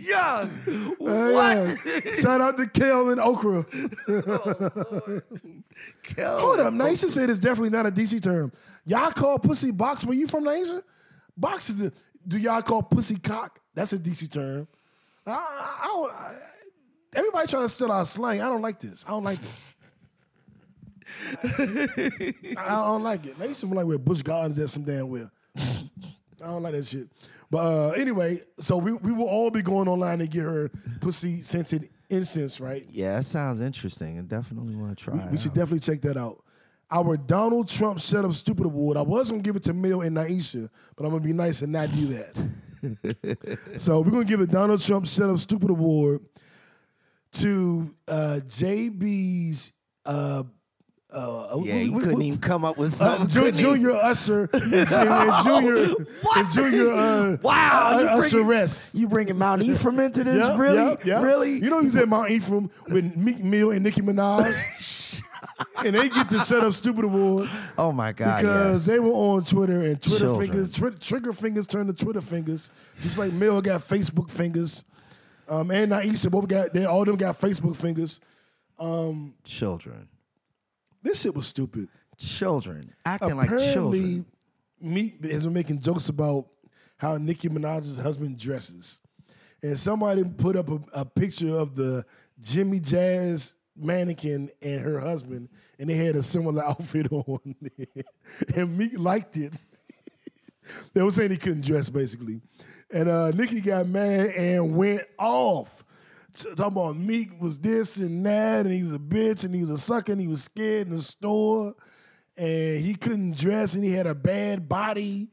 Young. What? yeah. Shout out to kale and okra. Oh, Kellen Hold up, Naisha said it's definitely not a DC term. Y'all call pussy box where you from, Naisha? Box is a, do y'all call pussy cock? That's a DC term. I, I, I don't, I, everybody trying to steal our slang. I don't like this. I don't like this. I don't like it. Naisha like where Busch Gardens at some damn well. I don't like that shit. But uh, anyway, so we, we will all be going online and get her pussy scented incense, right? Yeah, that sounds interesting. I definitely want to try it. We should definitely check that out. Our Donald Trump Shut Up Stupid Award. I was gonna give it to Mill and Naisha, but I'm gonna be nice and not do that. so we're gonna give the Donald Trump Shut Up Stupid Award to uh, JB's uh, uh, Yeah, you we- couldn't we- even come up with uh, something. Couldn't? Junior Usher and, Junior and Junior uh, Wow, uh, you Usher bringing- Rest. You bringing Mount Ephraim into this? Yeah, really? yeah, yeah. Really? You know he's at Mount Ephraim with Meek Mill and Nicki Minaj. and they get the Shut Up Stupid Award oh my God! because yes. they were on Twitter and Twitter Children. fingers, trigger fingers turned to Twitter fingers, just like Mill got Facebook fingers. Um, and Naisha both got they all of them got Facebook fingers. children, This shit was stupid. children acting like Apparently, children. Meek has been making jokes about how Nicki Minaj's husband dresses. And somebody put up a, a picture of the Jimmy Jazz mannequin and her husband, and they had a similar outfit on. and Meek liked it. they were saying he couldn't dress, basically. And uh, Nicki got mad and went off. Talking about Meek was this and that, and he was a bitch, and he was a sucker, and he was scared in the store, and he couldn't dress, and he had a bad body,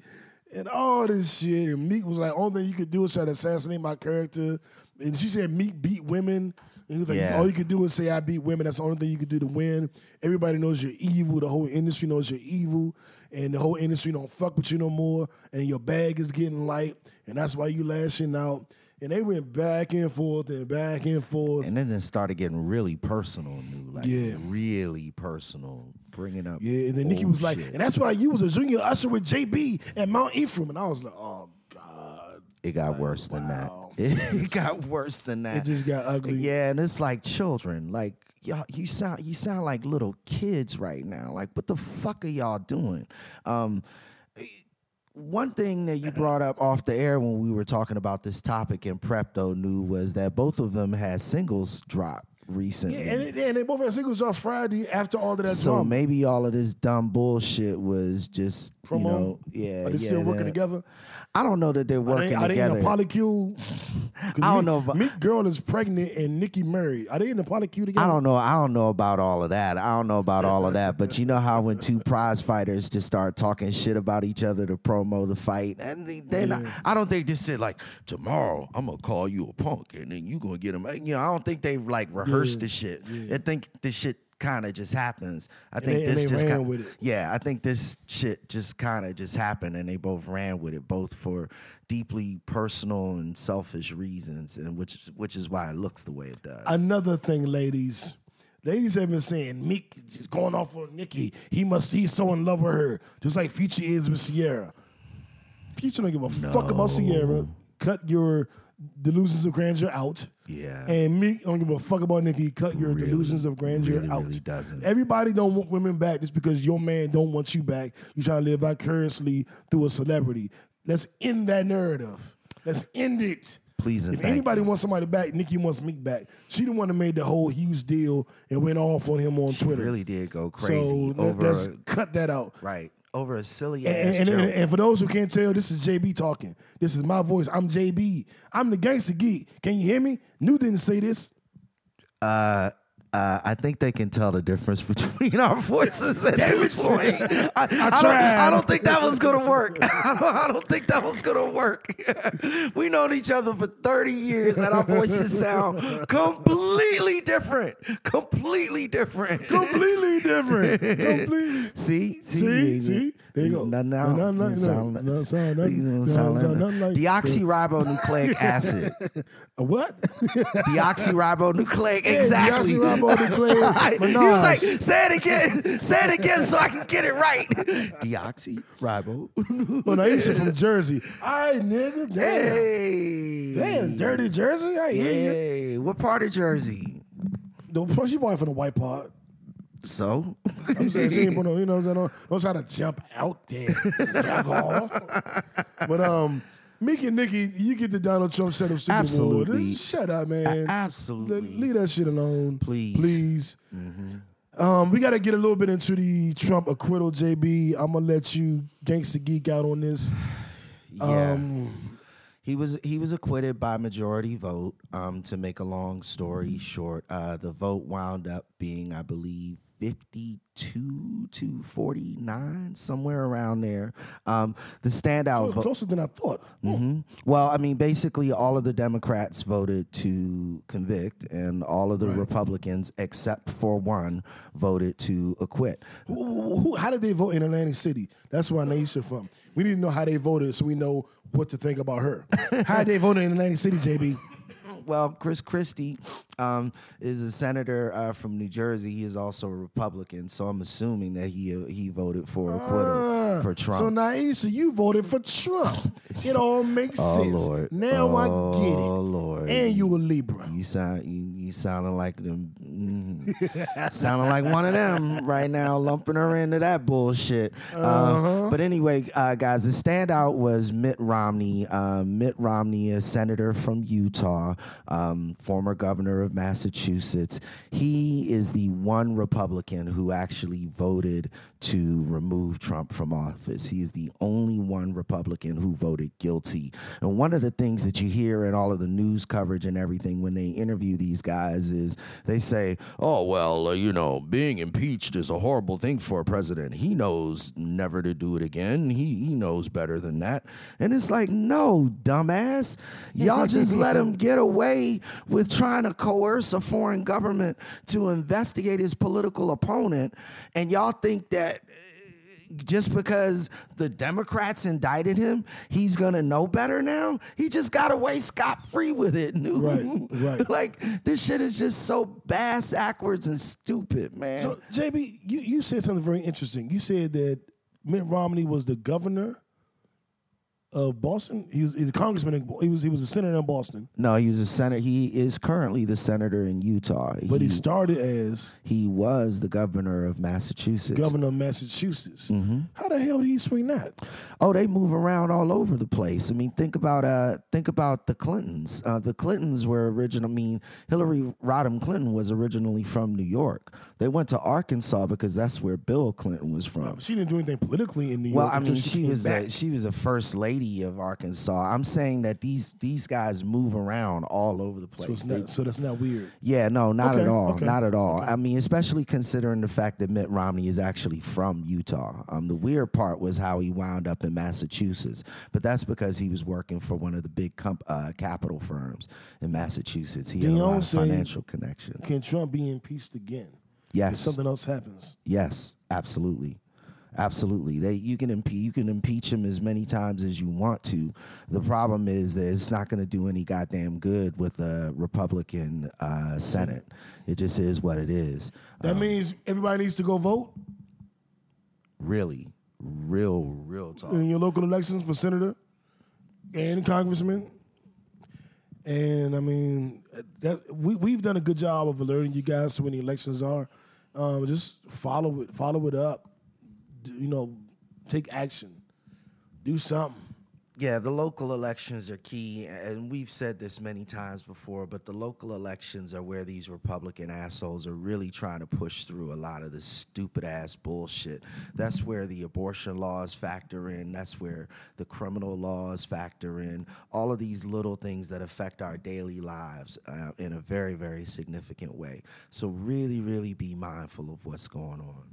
and all this shit. And Meek was like, only thing you could do is try to assassinate my character. And she said Meek beat women. And he was like, Yeah. all you could do is say I beat women. That's the only thing you could do to win. Everybody knows you're evil. The whole industry knows you're evil. And the whole industry don't fuck with you no more. And your bag is getting light. And that's why you lashing out. And they went back and forth and back and forth. And then it started getting really personal, Nu, like Yeah. really personal, bringing up. yeah, and then Nicki was like, shit. and that's why you was a junior usher with JB at Mount Ephraim. And I was like, oh, God. it got worse than that. It got worse than that. It just got ugly. Yeah, and it's like children. Like y'all, you sound you sound like little kids right now. Like what the fuck are y'all doing? Um, one thing that you brought up off the air when we were talking about this topic in prep though, Nu was that both of them had singles drop. recently. Yeah, and, they, and they both had singles drop Friday after all of that so maybe all of this dumb bullshit was just you Promo? know, yeah. Are they yeah, still working that- together? I don't know that they're Are working they, are they in a polycule? I don't Meek- know if- Meek Girl is pregnant and Nicki married. Are they in a polycule together? I don't know. I don't know about all of that. I don't know about all of that. But you know how when two prize fighters just start talking shit about each other to promo the fight, and they, they're not. I don't think they said like tomorrow I'm gonna call you a punk, and then you gonna get him. You know, I don't think they've like rehearsed the shit. I think the shit kind of just happens. I think they- and this just ran kind with it. yeah, I think this shit just kind of just happened, and they both ran with it, both for deeply personal and selfish reasons, and which which is why it looks the way it does. Another thing, ladies. Ladies have been saying Meek is going off on Nicki. He must he's so in love with her, just like Future is with Ciara. Future don't give a fuck about Ciara. Cut your delusions of grandeur out. Yeah. And Meek don't give a fuck about Nicki. Cut your delusions of grandeur really, out. really doesn't. Everybody don't want women back just because your man don't want you back. You trying to live vicariously through a celebrity. Let's end that narrative. Let's end it. Please If anybody you. wants somebody back, Nicki wants me back. She the one that made the whole huge deal and went off on him on Twitter. really did go crazy so over let's cut that out. right over a silly ass and, joke. and, and for those who can't tell, this is JB talking. This is my voice. I'm JB. I'm the gangster geek. Can you hear me? Nu didn't say this. uh, uh, I think they can tell the difference between our voices at this point. I, I, don't. I don't think that was gonna work. I don't, I don't think that was gonna work. we known each other for 30 years and our voices sound completely different. Completely different. Completely different. Completely. See, See? See? There you go. No, no, No, no, no, sound no, like- no, sound nothing- sound like- nothing like- deoxyribonucleic acid. What? Deoxyribonucleic, Yeah, exactly. deoxyribonucleic Right. He was like, say it again, say it again, so I can get it right. Deoxyribo. well, Naisha from Jersey. All right, nigga. Damn. Hey, Damn, dirty Jersey. I hear you. Hey, what part of Jersey? The plus you boy from the white part. So, I'm saying she ain't put no, you know what I'm saying? Don't, don't try to jump out there. Alcohol. but um, Meek and Nicki, you get the Donald Trump set of Super Bowl. Absolutely. Shut up, man. absolutely. Le- Leave that shit alone. Please. Mm-hmm. Please. Um, we got to get a little bit into the Trump acquittal, JB. I'm going to let you gangster geek out on this. yeah. Um, He was he was acquitted by majority vote. Um, to make a long story short, uh, the vote wound up being, I believe, fifty two to forty nine, somewhere around there. Um, the standout vote. closer than I thought. hmm Well, I mean, basically, all of the Democrats voted to convict, and all of the Republicans, except for one, voted to acquit. Who, who- who- how did they vote in Atlantic City? That's where Naisha from. We need to know how they voted so we know what to think about her. how did they vote in Atlantic City, JB? Well, Chris Christie um, is a senator uh, from New Jersey. He is also a Republican, so I'm assuming that he uh, he voted for acquittal Ah, for Trump. So Naisha, you voted for Trump. It all makes Oh, sense. Lord. Now I get it. Oh, Lord. And you a Libra. You sound you, you sounding like them, mm, sounding like one of them right now, lumping her into that bullshit. Uh, but anyway, uh, guys, the standout was Mitt Romney. Uh, Mitt Romney, a senator from Utah, um, former governor of Massachusetts. He is the one Republican who actually voted to remove Trump from office. He is the only one Republican who voted guilty. And one of the things that you hear in all of the news coverage and everything when they interview these guys is they say, oh, well, uh, you know, being impeached is a horrible thing for a president. He knows never to do it again. He, he knows better than that. And it's like, no, dumbass. Y'all just let him get away with trying to coerce a foreign government to investigate his political opponent. And y'all think that just because the Democrats indicted him, he's gonna know better now. He just got away scot free with it. Right, right. like this shit is just so bass backwards and stupid, man. So JB, you, you said something very interesting. You said that Mitt Romney was the governor of Boston. He was he's a congressman. In, he was he was a senator in Boston, No, he was a senator. He is currently the senator in Utah. but he, he, started as he was the governor of Massachusetts. governor of Massachusetts. Mm-hmm. How the hell did he swing that? Oh, they move around all over the place. I mean, think about uh, think about the Clintons. Uh, the Clintons were original. I mean, Hillary Rodham Clinton was originally from New York. They went to Arkansas because that's where Bill Clinton was from. She didn't do anything politically in New York. Well, I mean, she came was back. a, she was a first lady of Arkansas. I'm saying that these these guys move around all over the place. so, They- not, so that's not weird. yeah, no, not Okay, at all. okay, Not at all. I mean, especially considering the fact that Mitt Romney is actually from Utah. Um, the weird part was how he wound up in Massachusetts, but that's because he was working for one of the big comp- uh, capital firms in Massachusetts. He had a lot of financial connection. Can Trump be impeached again? Yes. If Yes, something else happens. yes, absolutely. Absolutely, they you can impe- you can impeach him as many times as you want to. The problem is that it's not going to do any goddamn good with the Republican uh, Senate. It just is what it is. That means everybody needs to go vote really, real, real talk. in your local elections for senator and congressman. And I mean, that we we've done a good job of alerting you guys to when the elections are. Um, just follow it, follow it up. You know, take action, do something. Yeah, the local elections are key, and we've said this many times before, but the local elections are where these Republican assholes are really trying to push through a lot of this stupid ass bullshit. That's where the abortion laws factor in, that's where the criminal laws factor in, all of these little things that affect our daily lives uh, in a very, very significant way. So, really, really be mindful of what's going on.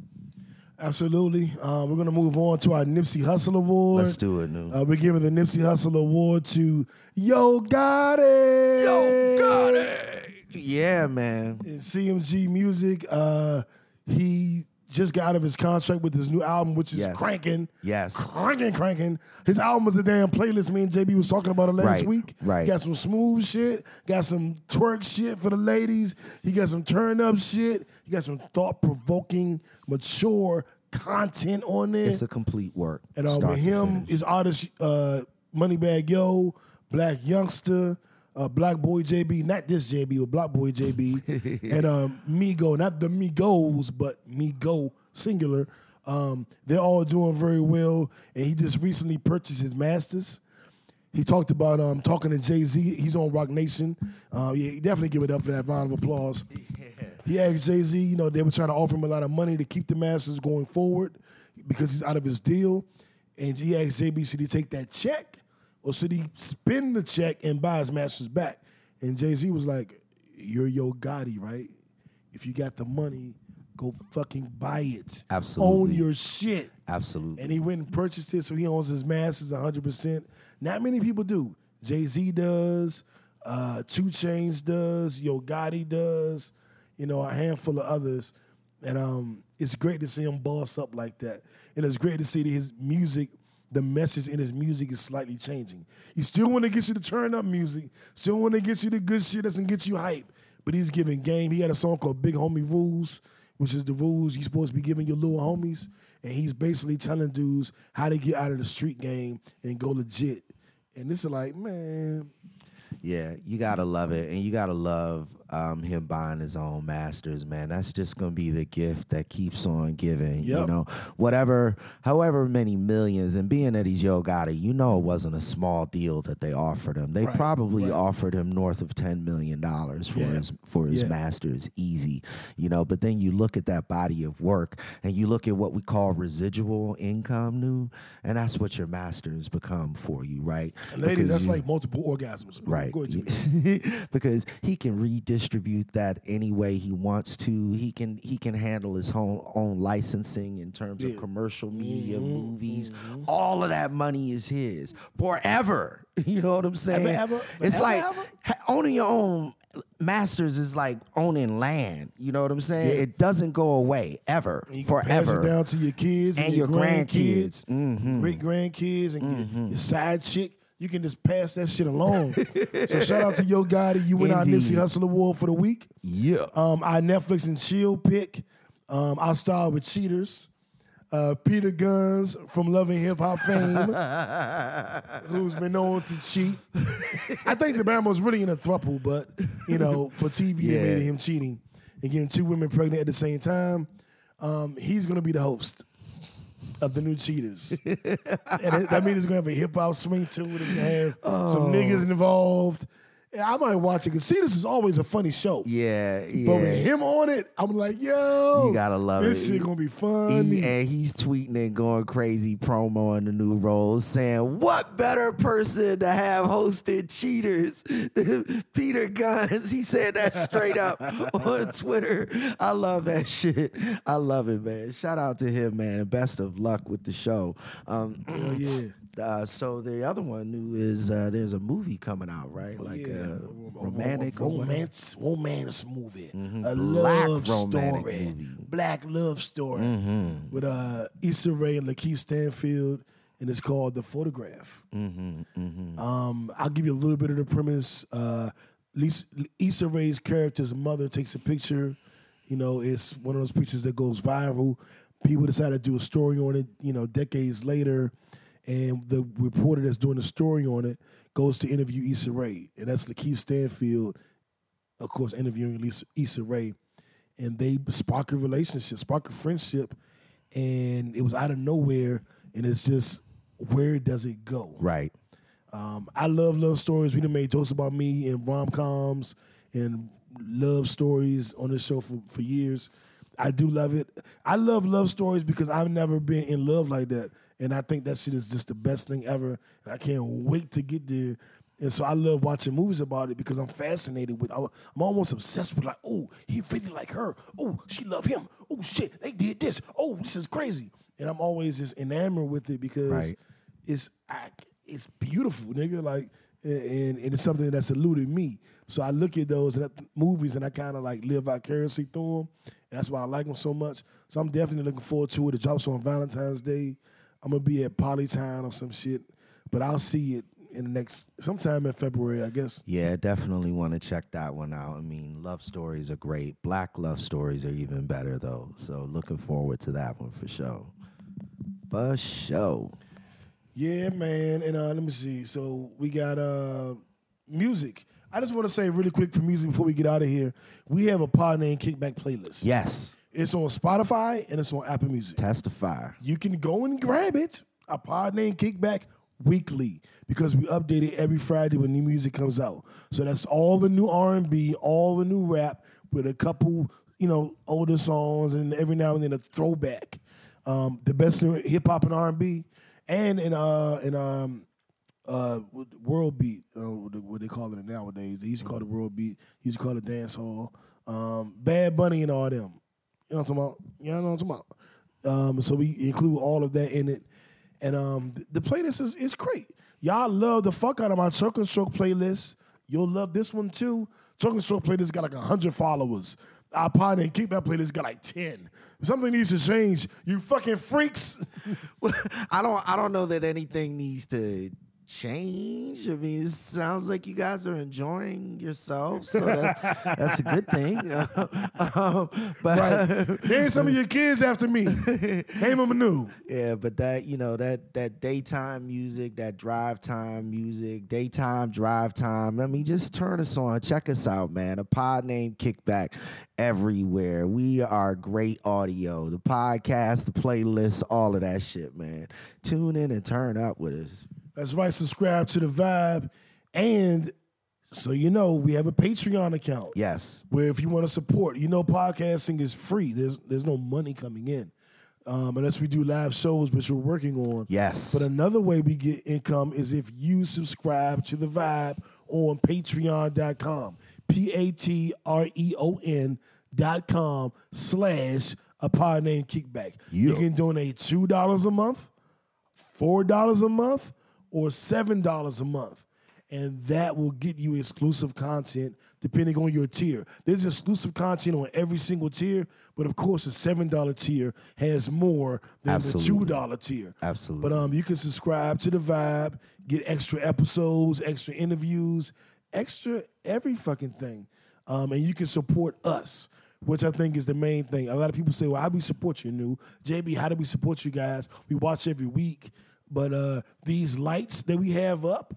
Absolutely. Uh, we're gonna move on to our Nipsey Hussle Award. Let's do it, Nu. Uh, we're giving the Nipsey Hussle Award to Yo Gotti. Yo Gotti. Yeah, man. in CMG Music. Uh, he just got out of his contract with his new album, which is Yes. cranking. Yes. Cranking, cranking. His album was a damn playlist. Me and JB was talking about it last Right, week. right. Got some smooth shit. Got some twerk shit for the ladies. He got some turn up shit. He got some thought provoking, mature content on there. It's a complete work. And uh, with him, his artist, uh, Moneybag Yo, Blac Youngsta, uh, BlocBoy JB, not this JB, but BlocBoy JB, and um, Migo, not the Migos, but Migo singular. Um, they're all doing very well, and he just recently purchased his masters. He talked about um, talking to Jay Z. He's on Roc Nation. Uh, yeah, definitely give it up for that round of applause. He asked Jay Z, you know, they were trying to offer him a lot of money to keep the Masters going forward because he's out of his deal. And he asked JB, should he take that check or should he spend the check and buy his Masters back? And Jay Z was like, You're Yo Gotti, right? If you got the money, go fucking buy it. Absolutely. Own your shit. Absolutely. And he went and purchased it, so he owns his masters 100%. Not many people do. Jay Z does, uh, 2 Chainz does, Yo Gotti does, you know, a handful of others. And um, it's great to see him boss up like that. And it's great to see that his music, the message in his music is slightly changing. He still want to get you to turn up music, still want to get you the good shit that's gonna get you hype. But he's giving game. He had a song called Big Homie Rules, which is the rules you're supposed to be giving your little homies. And he's basically telling dudes how to get out of the street game and go legit. And this is like, man, Yeah, you gotta love it, and you gotta love um, him buying his own masters, man. That's just gonna be the gift that keeps on giving. You know, whatever, however many millions, and being that he's Yo Gotti, you know, it wasn't a small deal that they offered him. They Right, probably right. offered him north of ten million dollars for Yeah. his for his Yeah. masters, easy. You know, but then you look at that body of work, and you look at what we call residual income, Nu, and that's what your masters become for you, right? ladies, Because that's you- like multiple orgasms. Right. Go ahead, Jimmy. because he can redistribute that any way he wants to. He can he can handle his own own licensing in terms Yeah. of commercial media, Mm-hmm, movies. All of that money is his forever. You know what I'm saying? ever? It's Forever, like ever? owning your own masters is like owning land. You know what I'm saying? Yeah. It doesn't go away ever, You can Pass forever. it down to your kids and, And your, your grandkids, grandkids. Mhm. great grandkids, and your, your side chick. You can just pass that shit along. so shout out to Yo Gotti. You win our Indeed. Nipsey Hussle Award for the week. Yeah. Um, our Netflix and chill pick. Um, our star with cheaters. uh, Peter Gunz from Loving Hip Hop fame, who's been known to cheat. I think the band was really in a throuple, but you know, for TV, Yeah. they made him cheating and getting two women pregnant at the same time. Um, he's gonna be the host of the new Cheaters, and it, that means it's gonna have a hip hop swing to it. It's gonna have some Oh. niggas involved. And I might watch it because Cheaters is always a funny show. Yeah, yeah. But with him on it, I'm like, yo, You gotta love it. this it. shit gonna be funny. He, and he's tweeting and going crazy promo in the new roles, saying, "What better person to have hosted cheaters than Peter Gunz?" He said that straight up on Twitter. I love that shit. I love it, man. Shout out to him, man, and best of luck with the show. Um, Hell yeah. Uh, so the other one Nu is uh, there's a movie coming out, right? Like Oh, yeah. a a- romantic a romance, romance movie, a Black love story, movie. Mm-hmm. black love story with uh, Issa Rae and Lakeith Stanfield, and it's called The Photograph. Mm-hmm, Um, I'll give you a little bit of the premise. Uh, Lisa, Issa Rae's character's mother takes a picture. You know, it's one of those pictures that goes viral. People decide to do a story on it. You know, decades later, and the reporter that's doing the story on it goes to interview Issa Rae, and that's Lakeith Stanfield, of course, interviewing Lisa, Issa Rae, and they spark a relationship, spark a friendship, and it was out of nowhere, and it's just where does it go? Right. Um, I love love stories. We done made jokes about me and rom coms and love stories on this show for, for years. I do love it. I love love stories because I've never been in love like that. And I think that shit is just the best thing ever. And I can't wait to get there. And so I love watching movies about it because I'm fascinated with I'm almost obsessed with like, oh, he really like her. Oh, she love him. Oh shit, they did this. Oh, this is crazy. And I'm always just enamored with it because Right. it's I, it's beautiful, nigga. Like, and, and it's something that's eluded me. So I look at those movies and I kind of like live vicariously through them. And that's why I like them so much. So I'm definitely looking forward to it. It drops on Valentine's Day. I'm gonna be at Polytown or some shit, but I'll see it in the next sometime in February, I guess. Yeah, definitely want to check that one out. I mean, love stories are great. Black love stories are even better though. So looking forward to that one for sure. For sure. Yeah, man. And uh, let me see. So we got uh, music. I just want to say really quick for music before we get out of here. We have a pod named Kickback playlist. Yes. It's on Spotify and it's on Apple Music. Testify. You can go and grab it. A pod named Kickback weekly because we update it every Friday when new music comes out. So that's all the new R and B, all the new rap with a couple, you know, older songs and every now and then a throwback. Um, the best in hip hop and R and B, and in uh in um uh world beat, uh, what they- what they call it nowadays. They used to call it world beat. He used to call it dance hall. Um, Bad Bunny and all them. You know what I'm talking about? You know what I'm talking about? Um, so we include all of that in it. And um, the playlist is, is great. Y'all love the fuck out of my Choke and Stroke playlist. You'll love this one too. Choke and Stroke playlist got like 100 followers. Our pod and Kickback playlist got like 10. Something needs to change. You fucking freaks. I don't I don't know that anything needs to change. I mean, it sounds like you guys are enjoying yourselves, so that's, that's a good thing. um, but Name some of your kids after me. Name them anew. Yeah, but that you know that that daytime music, that drive time music, daytime drive time. I mean, just turn us on, check us out, man. A pod named Kickback everywhere. We are great audio. The podcast, the playlist, all of that shit, man. Tune in and turn up with us. That's right. Subscribe to the vibe. And so you know, we have a Patreon account. Yes, where if you want to support, you know, podcasting is free. There's there's no money coming in, um, unless we do live shows, which we're working on. yes. But another way we get income is if you subscribe to the Vibe on Patreon.com, p a t r e o n dot com slash a pod name Kickback. You can donate two dollars a month, four dollars a month, or seven dollars a month. And that will get you exclusive content depending on your tier. There's exclusive content on every single tier, but of course, the $7 tier has more than Absolutely. the $2 tier. Absolutely. But um, you can subscribe to the Vibe, get extra episodes, extra interviews, extra every fucking thing, um, and you can support us. which I think is the main thing. A lot of people say, "Well, how do we support you, Nu JB? How do we support you guys? We watch every week, but uh, these lights that we have up,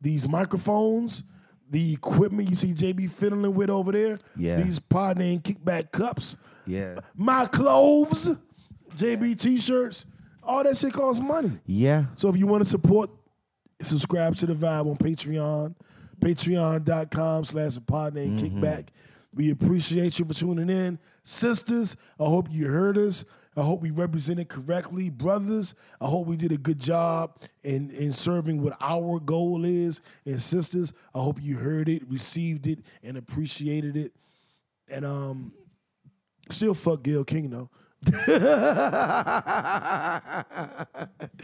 these microphones." The equipment you see JB fiddling with over there, Yeah. These pod name kickback cups, Yeah. my clothes, JB t-shirts, all that shit costs money. Yeah. So if you want to support, subscribe to the vibe on Patreon, patreon.com slash pod name kickback. We appreciate you for tuning in. Sisters, I hope you heard us. I hope we represented correctly. Brothers, I hope we did a good job in, in serving what our goal is. And sisters, I hope you heard it, received it, and appreciated it. And um, still fuck Gayle King though.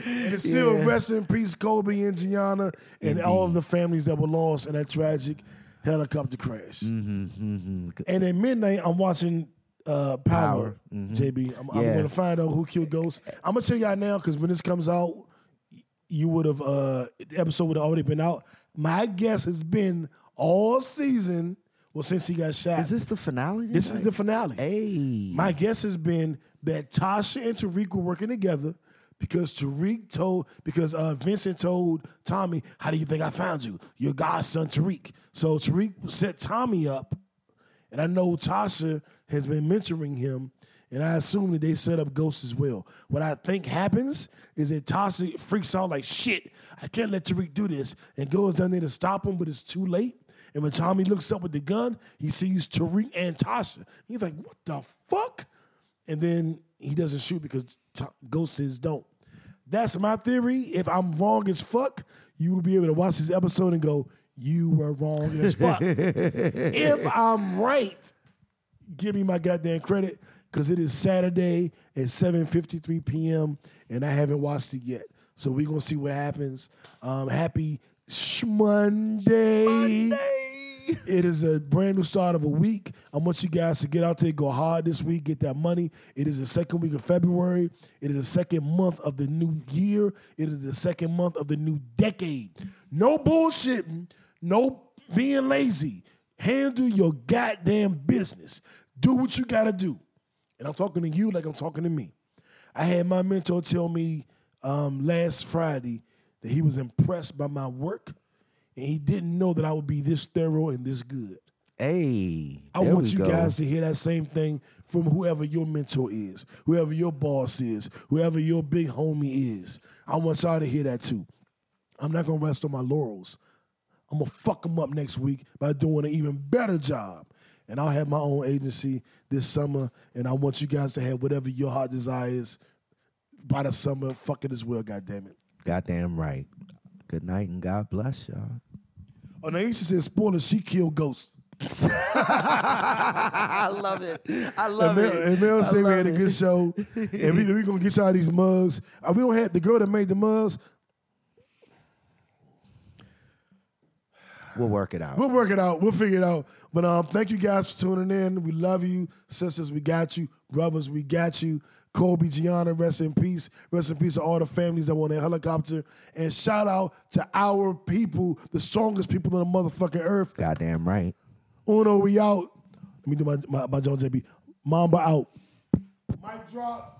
and still rest in peace, Kobe and Gianna, and all of the families that were lost in that tragic helicopter crash. Mm-hmm, And at midnight, I'm watching uh, Power, JB. I'm, I'm going to find out who killed Ghost. I'm gonna tell y'all now because when this comes out, you would have uh, the episode would have already been out. My guess has been all season. Well, since he got shot, Is this the finale? this is the finale. Hey. My guess has been that Tasha and Tariq were working together because Tariq told because uh, Vincent told Tommy, "How do you think I found you? Your godson Tariq." So Tariq set Tommy up, and I know Tasha has been mentoring him, and I assume that they set up Ghost as well. What I think happens is that Tasha freaks out like shit. I can't let Tariq do this, and goes down there to stop him, but it's too late. And when Tommy looks up with the gun, he sees Tariq and Tasha. He's like, "What the fuck?" And then he doesn't shoot because T- Ghost says don't. That's my theory. If I'm wrong as fuck, you will be able to watch this episode and go, "You were wrong as fuck." if I'm right, give me my goddamn credit because it is Saturday at 7:53 p.m. and I haven't watched it yet. So we're gonna see what happens. Um, happy Sh- Monday. It is a brand new start of a week. I want you guys to get out there, go hard this week, get that money. It is the second week of February. It is the second month of the new year. It is the second month of the new decade. No bullshitting, no being lazy. Handle your goddamn business. Do what you gotta do. And I'm talking to you like I'm talking to me. I had my mentor tell me um, last Friday that he was impressed by my work and he didn't know that I would be this thorough and this good. Hey. I want you go. guys to hear that same thing from whoever your mentor is, whoever your boss is, whoever your big homie is. I want y'all to hear that too. I'm not gonna rest on my laurels. I'm gonna fuck them up next week by doing an even better job. And I'll have my own agency this summer, and I want you guys to have whatever your heart desires by the summer. Fuck it as well, goddamn it. Goddamn right. Good night and God bless y'all. Oh, now you said spoilers. She killed Ghost. I love it. I And love it. and Mel I said we love had a good show, and we we gonna get y'all these mugs. Uh, we don't have the girl that made the mugs. We'll work it out. We'll work it out. We'll figure it out. But um, thank you guys for tuning in. We love you, sisters. We got you, brothers. We got you. Kobe, Gianna, rest in peace. Rest in peace to all the families that on that helicopter. And shout out to our people, the strongest people on the motherfucking earth. Goddamn right. Uno, we out. Let me do my my, my John JB. Mamba out. Mic drop.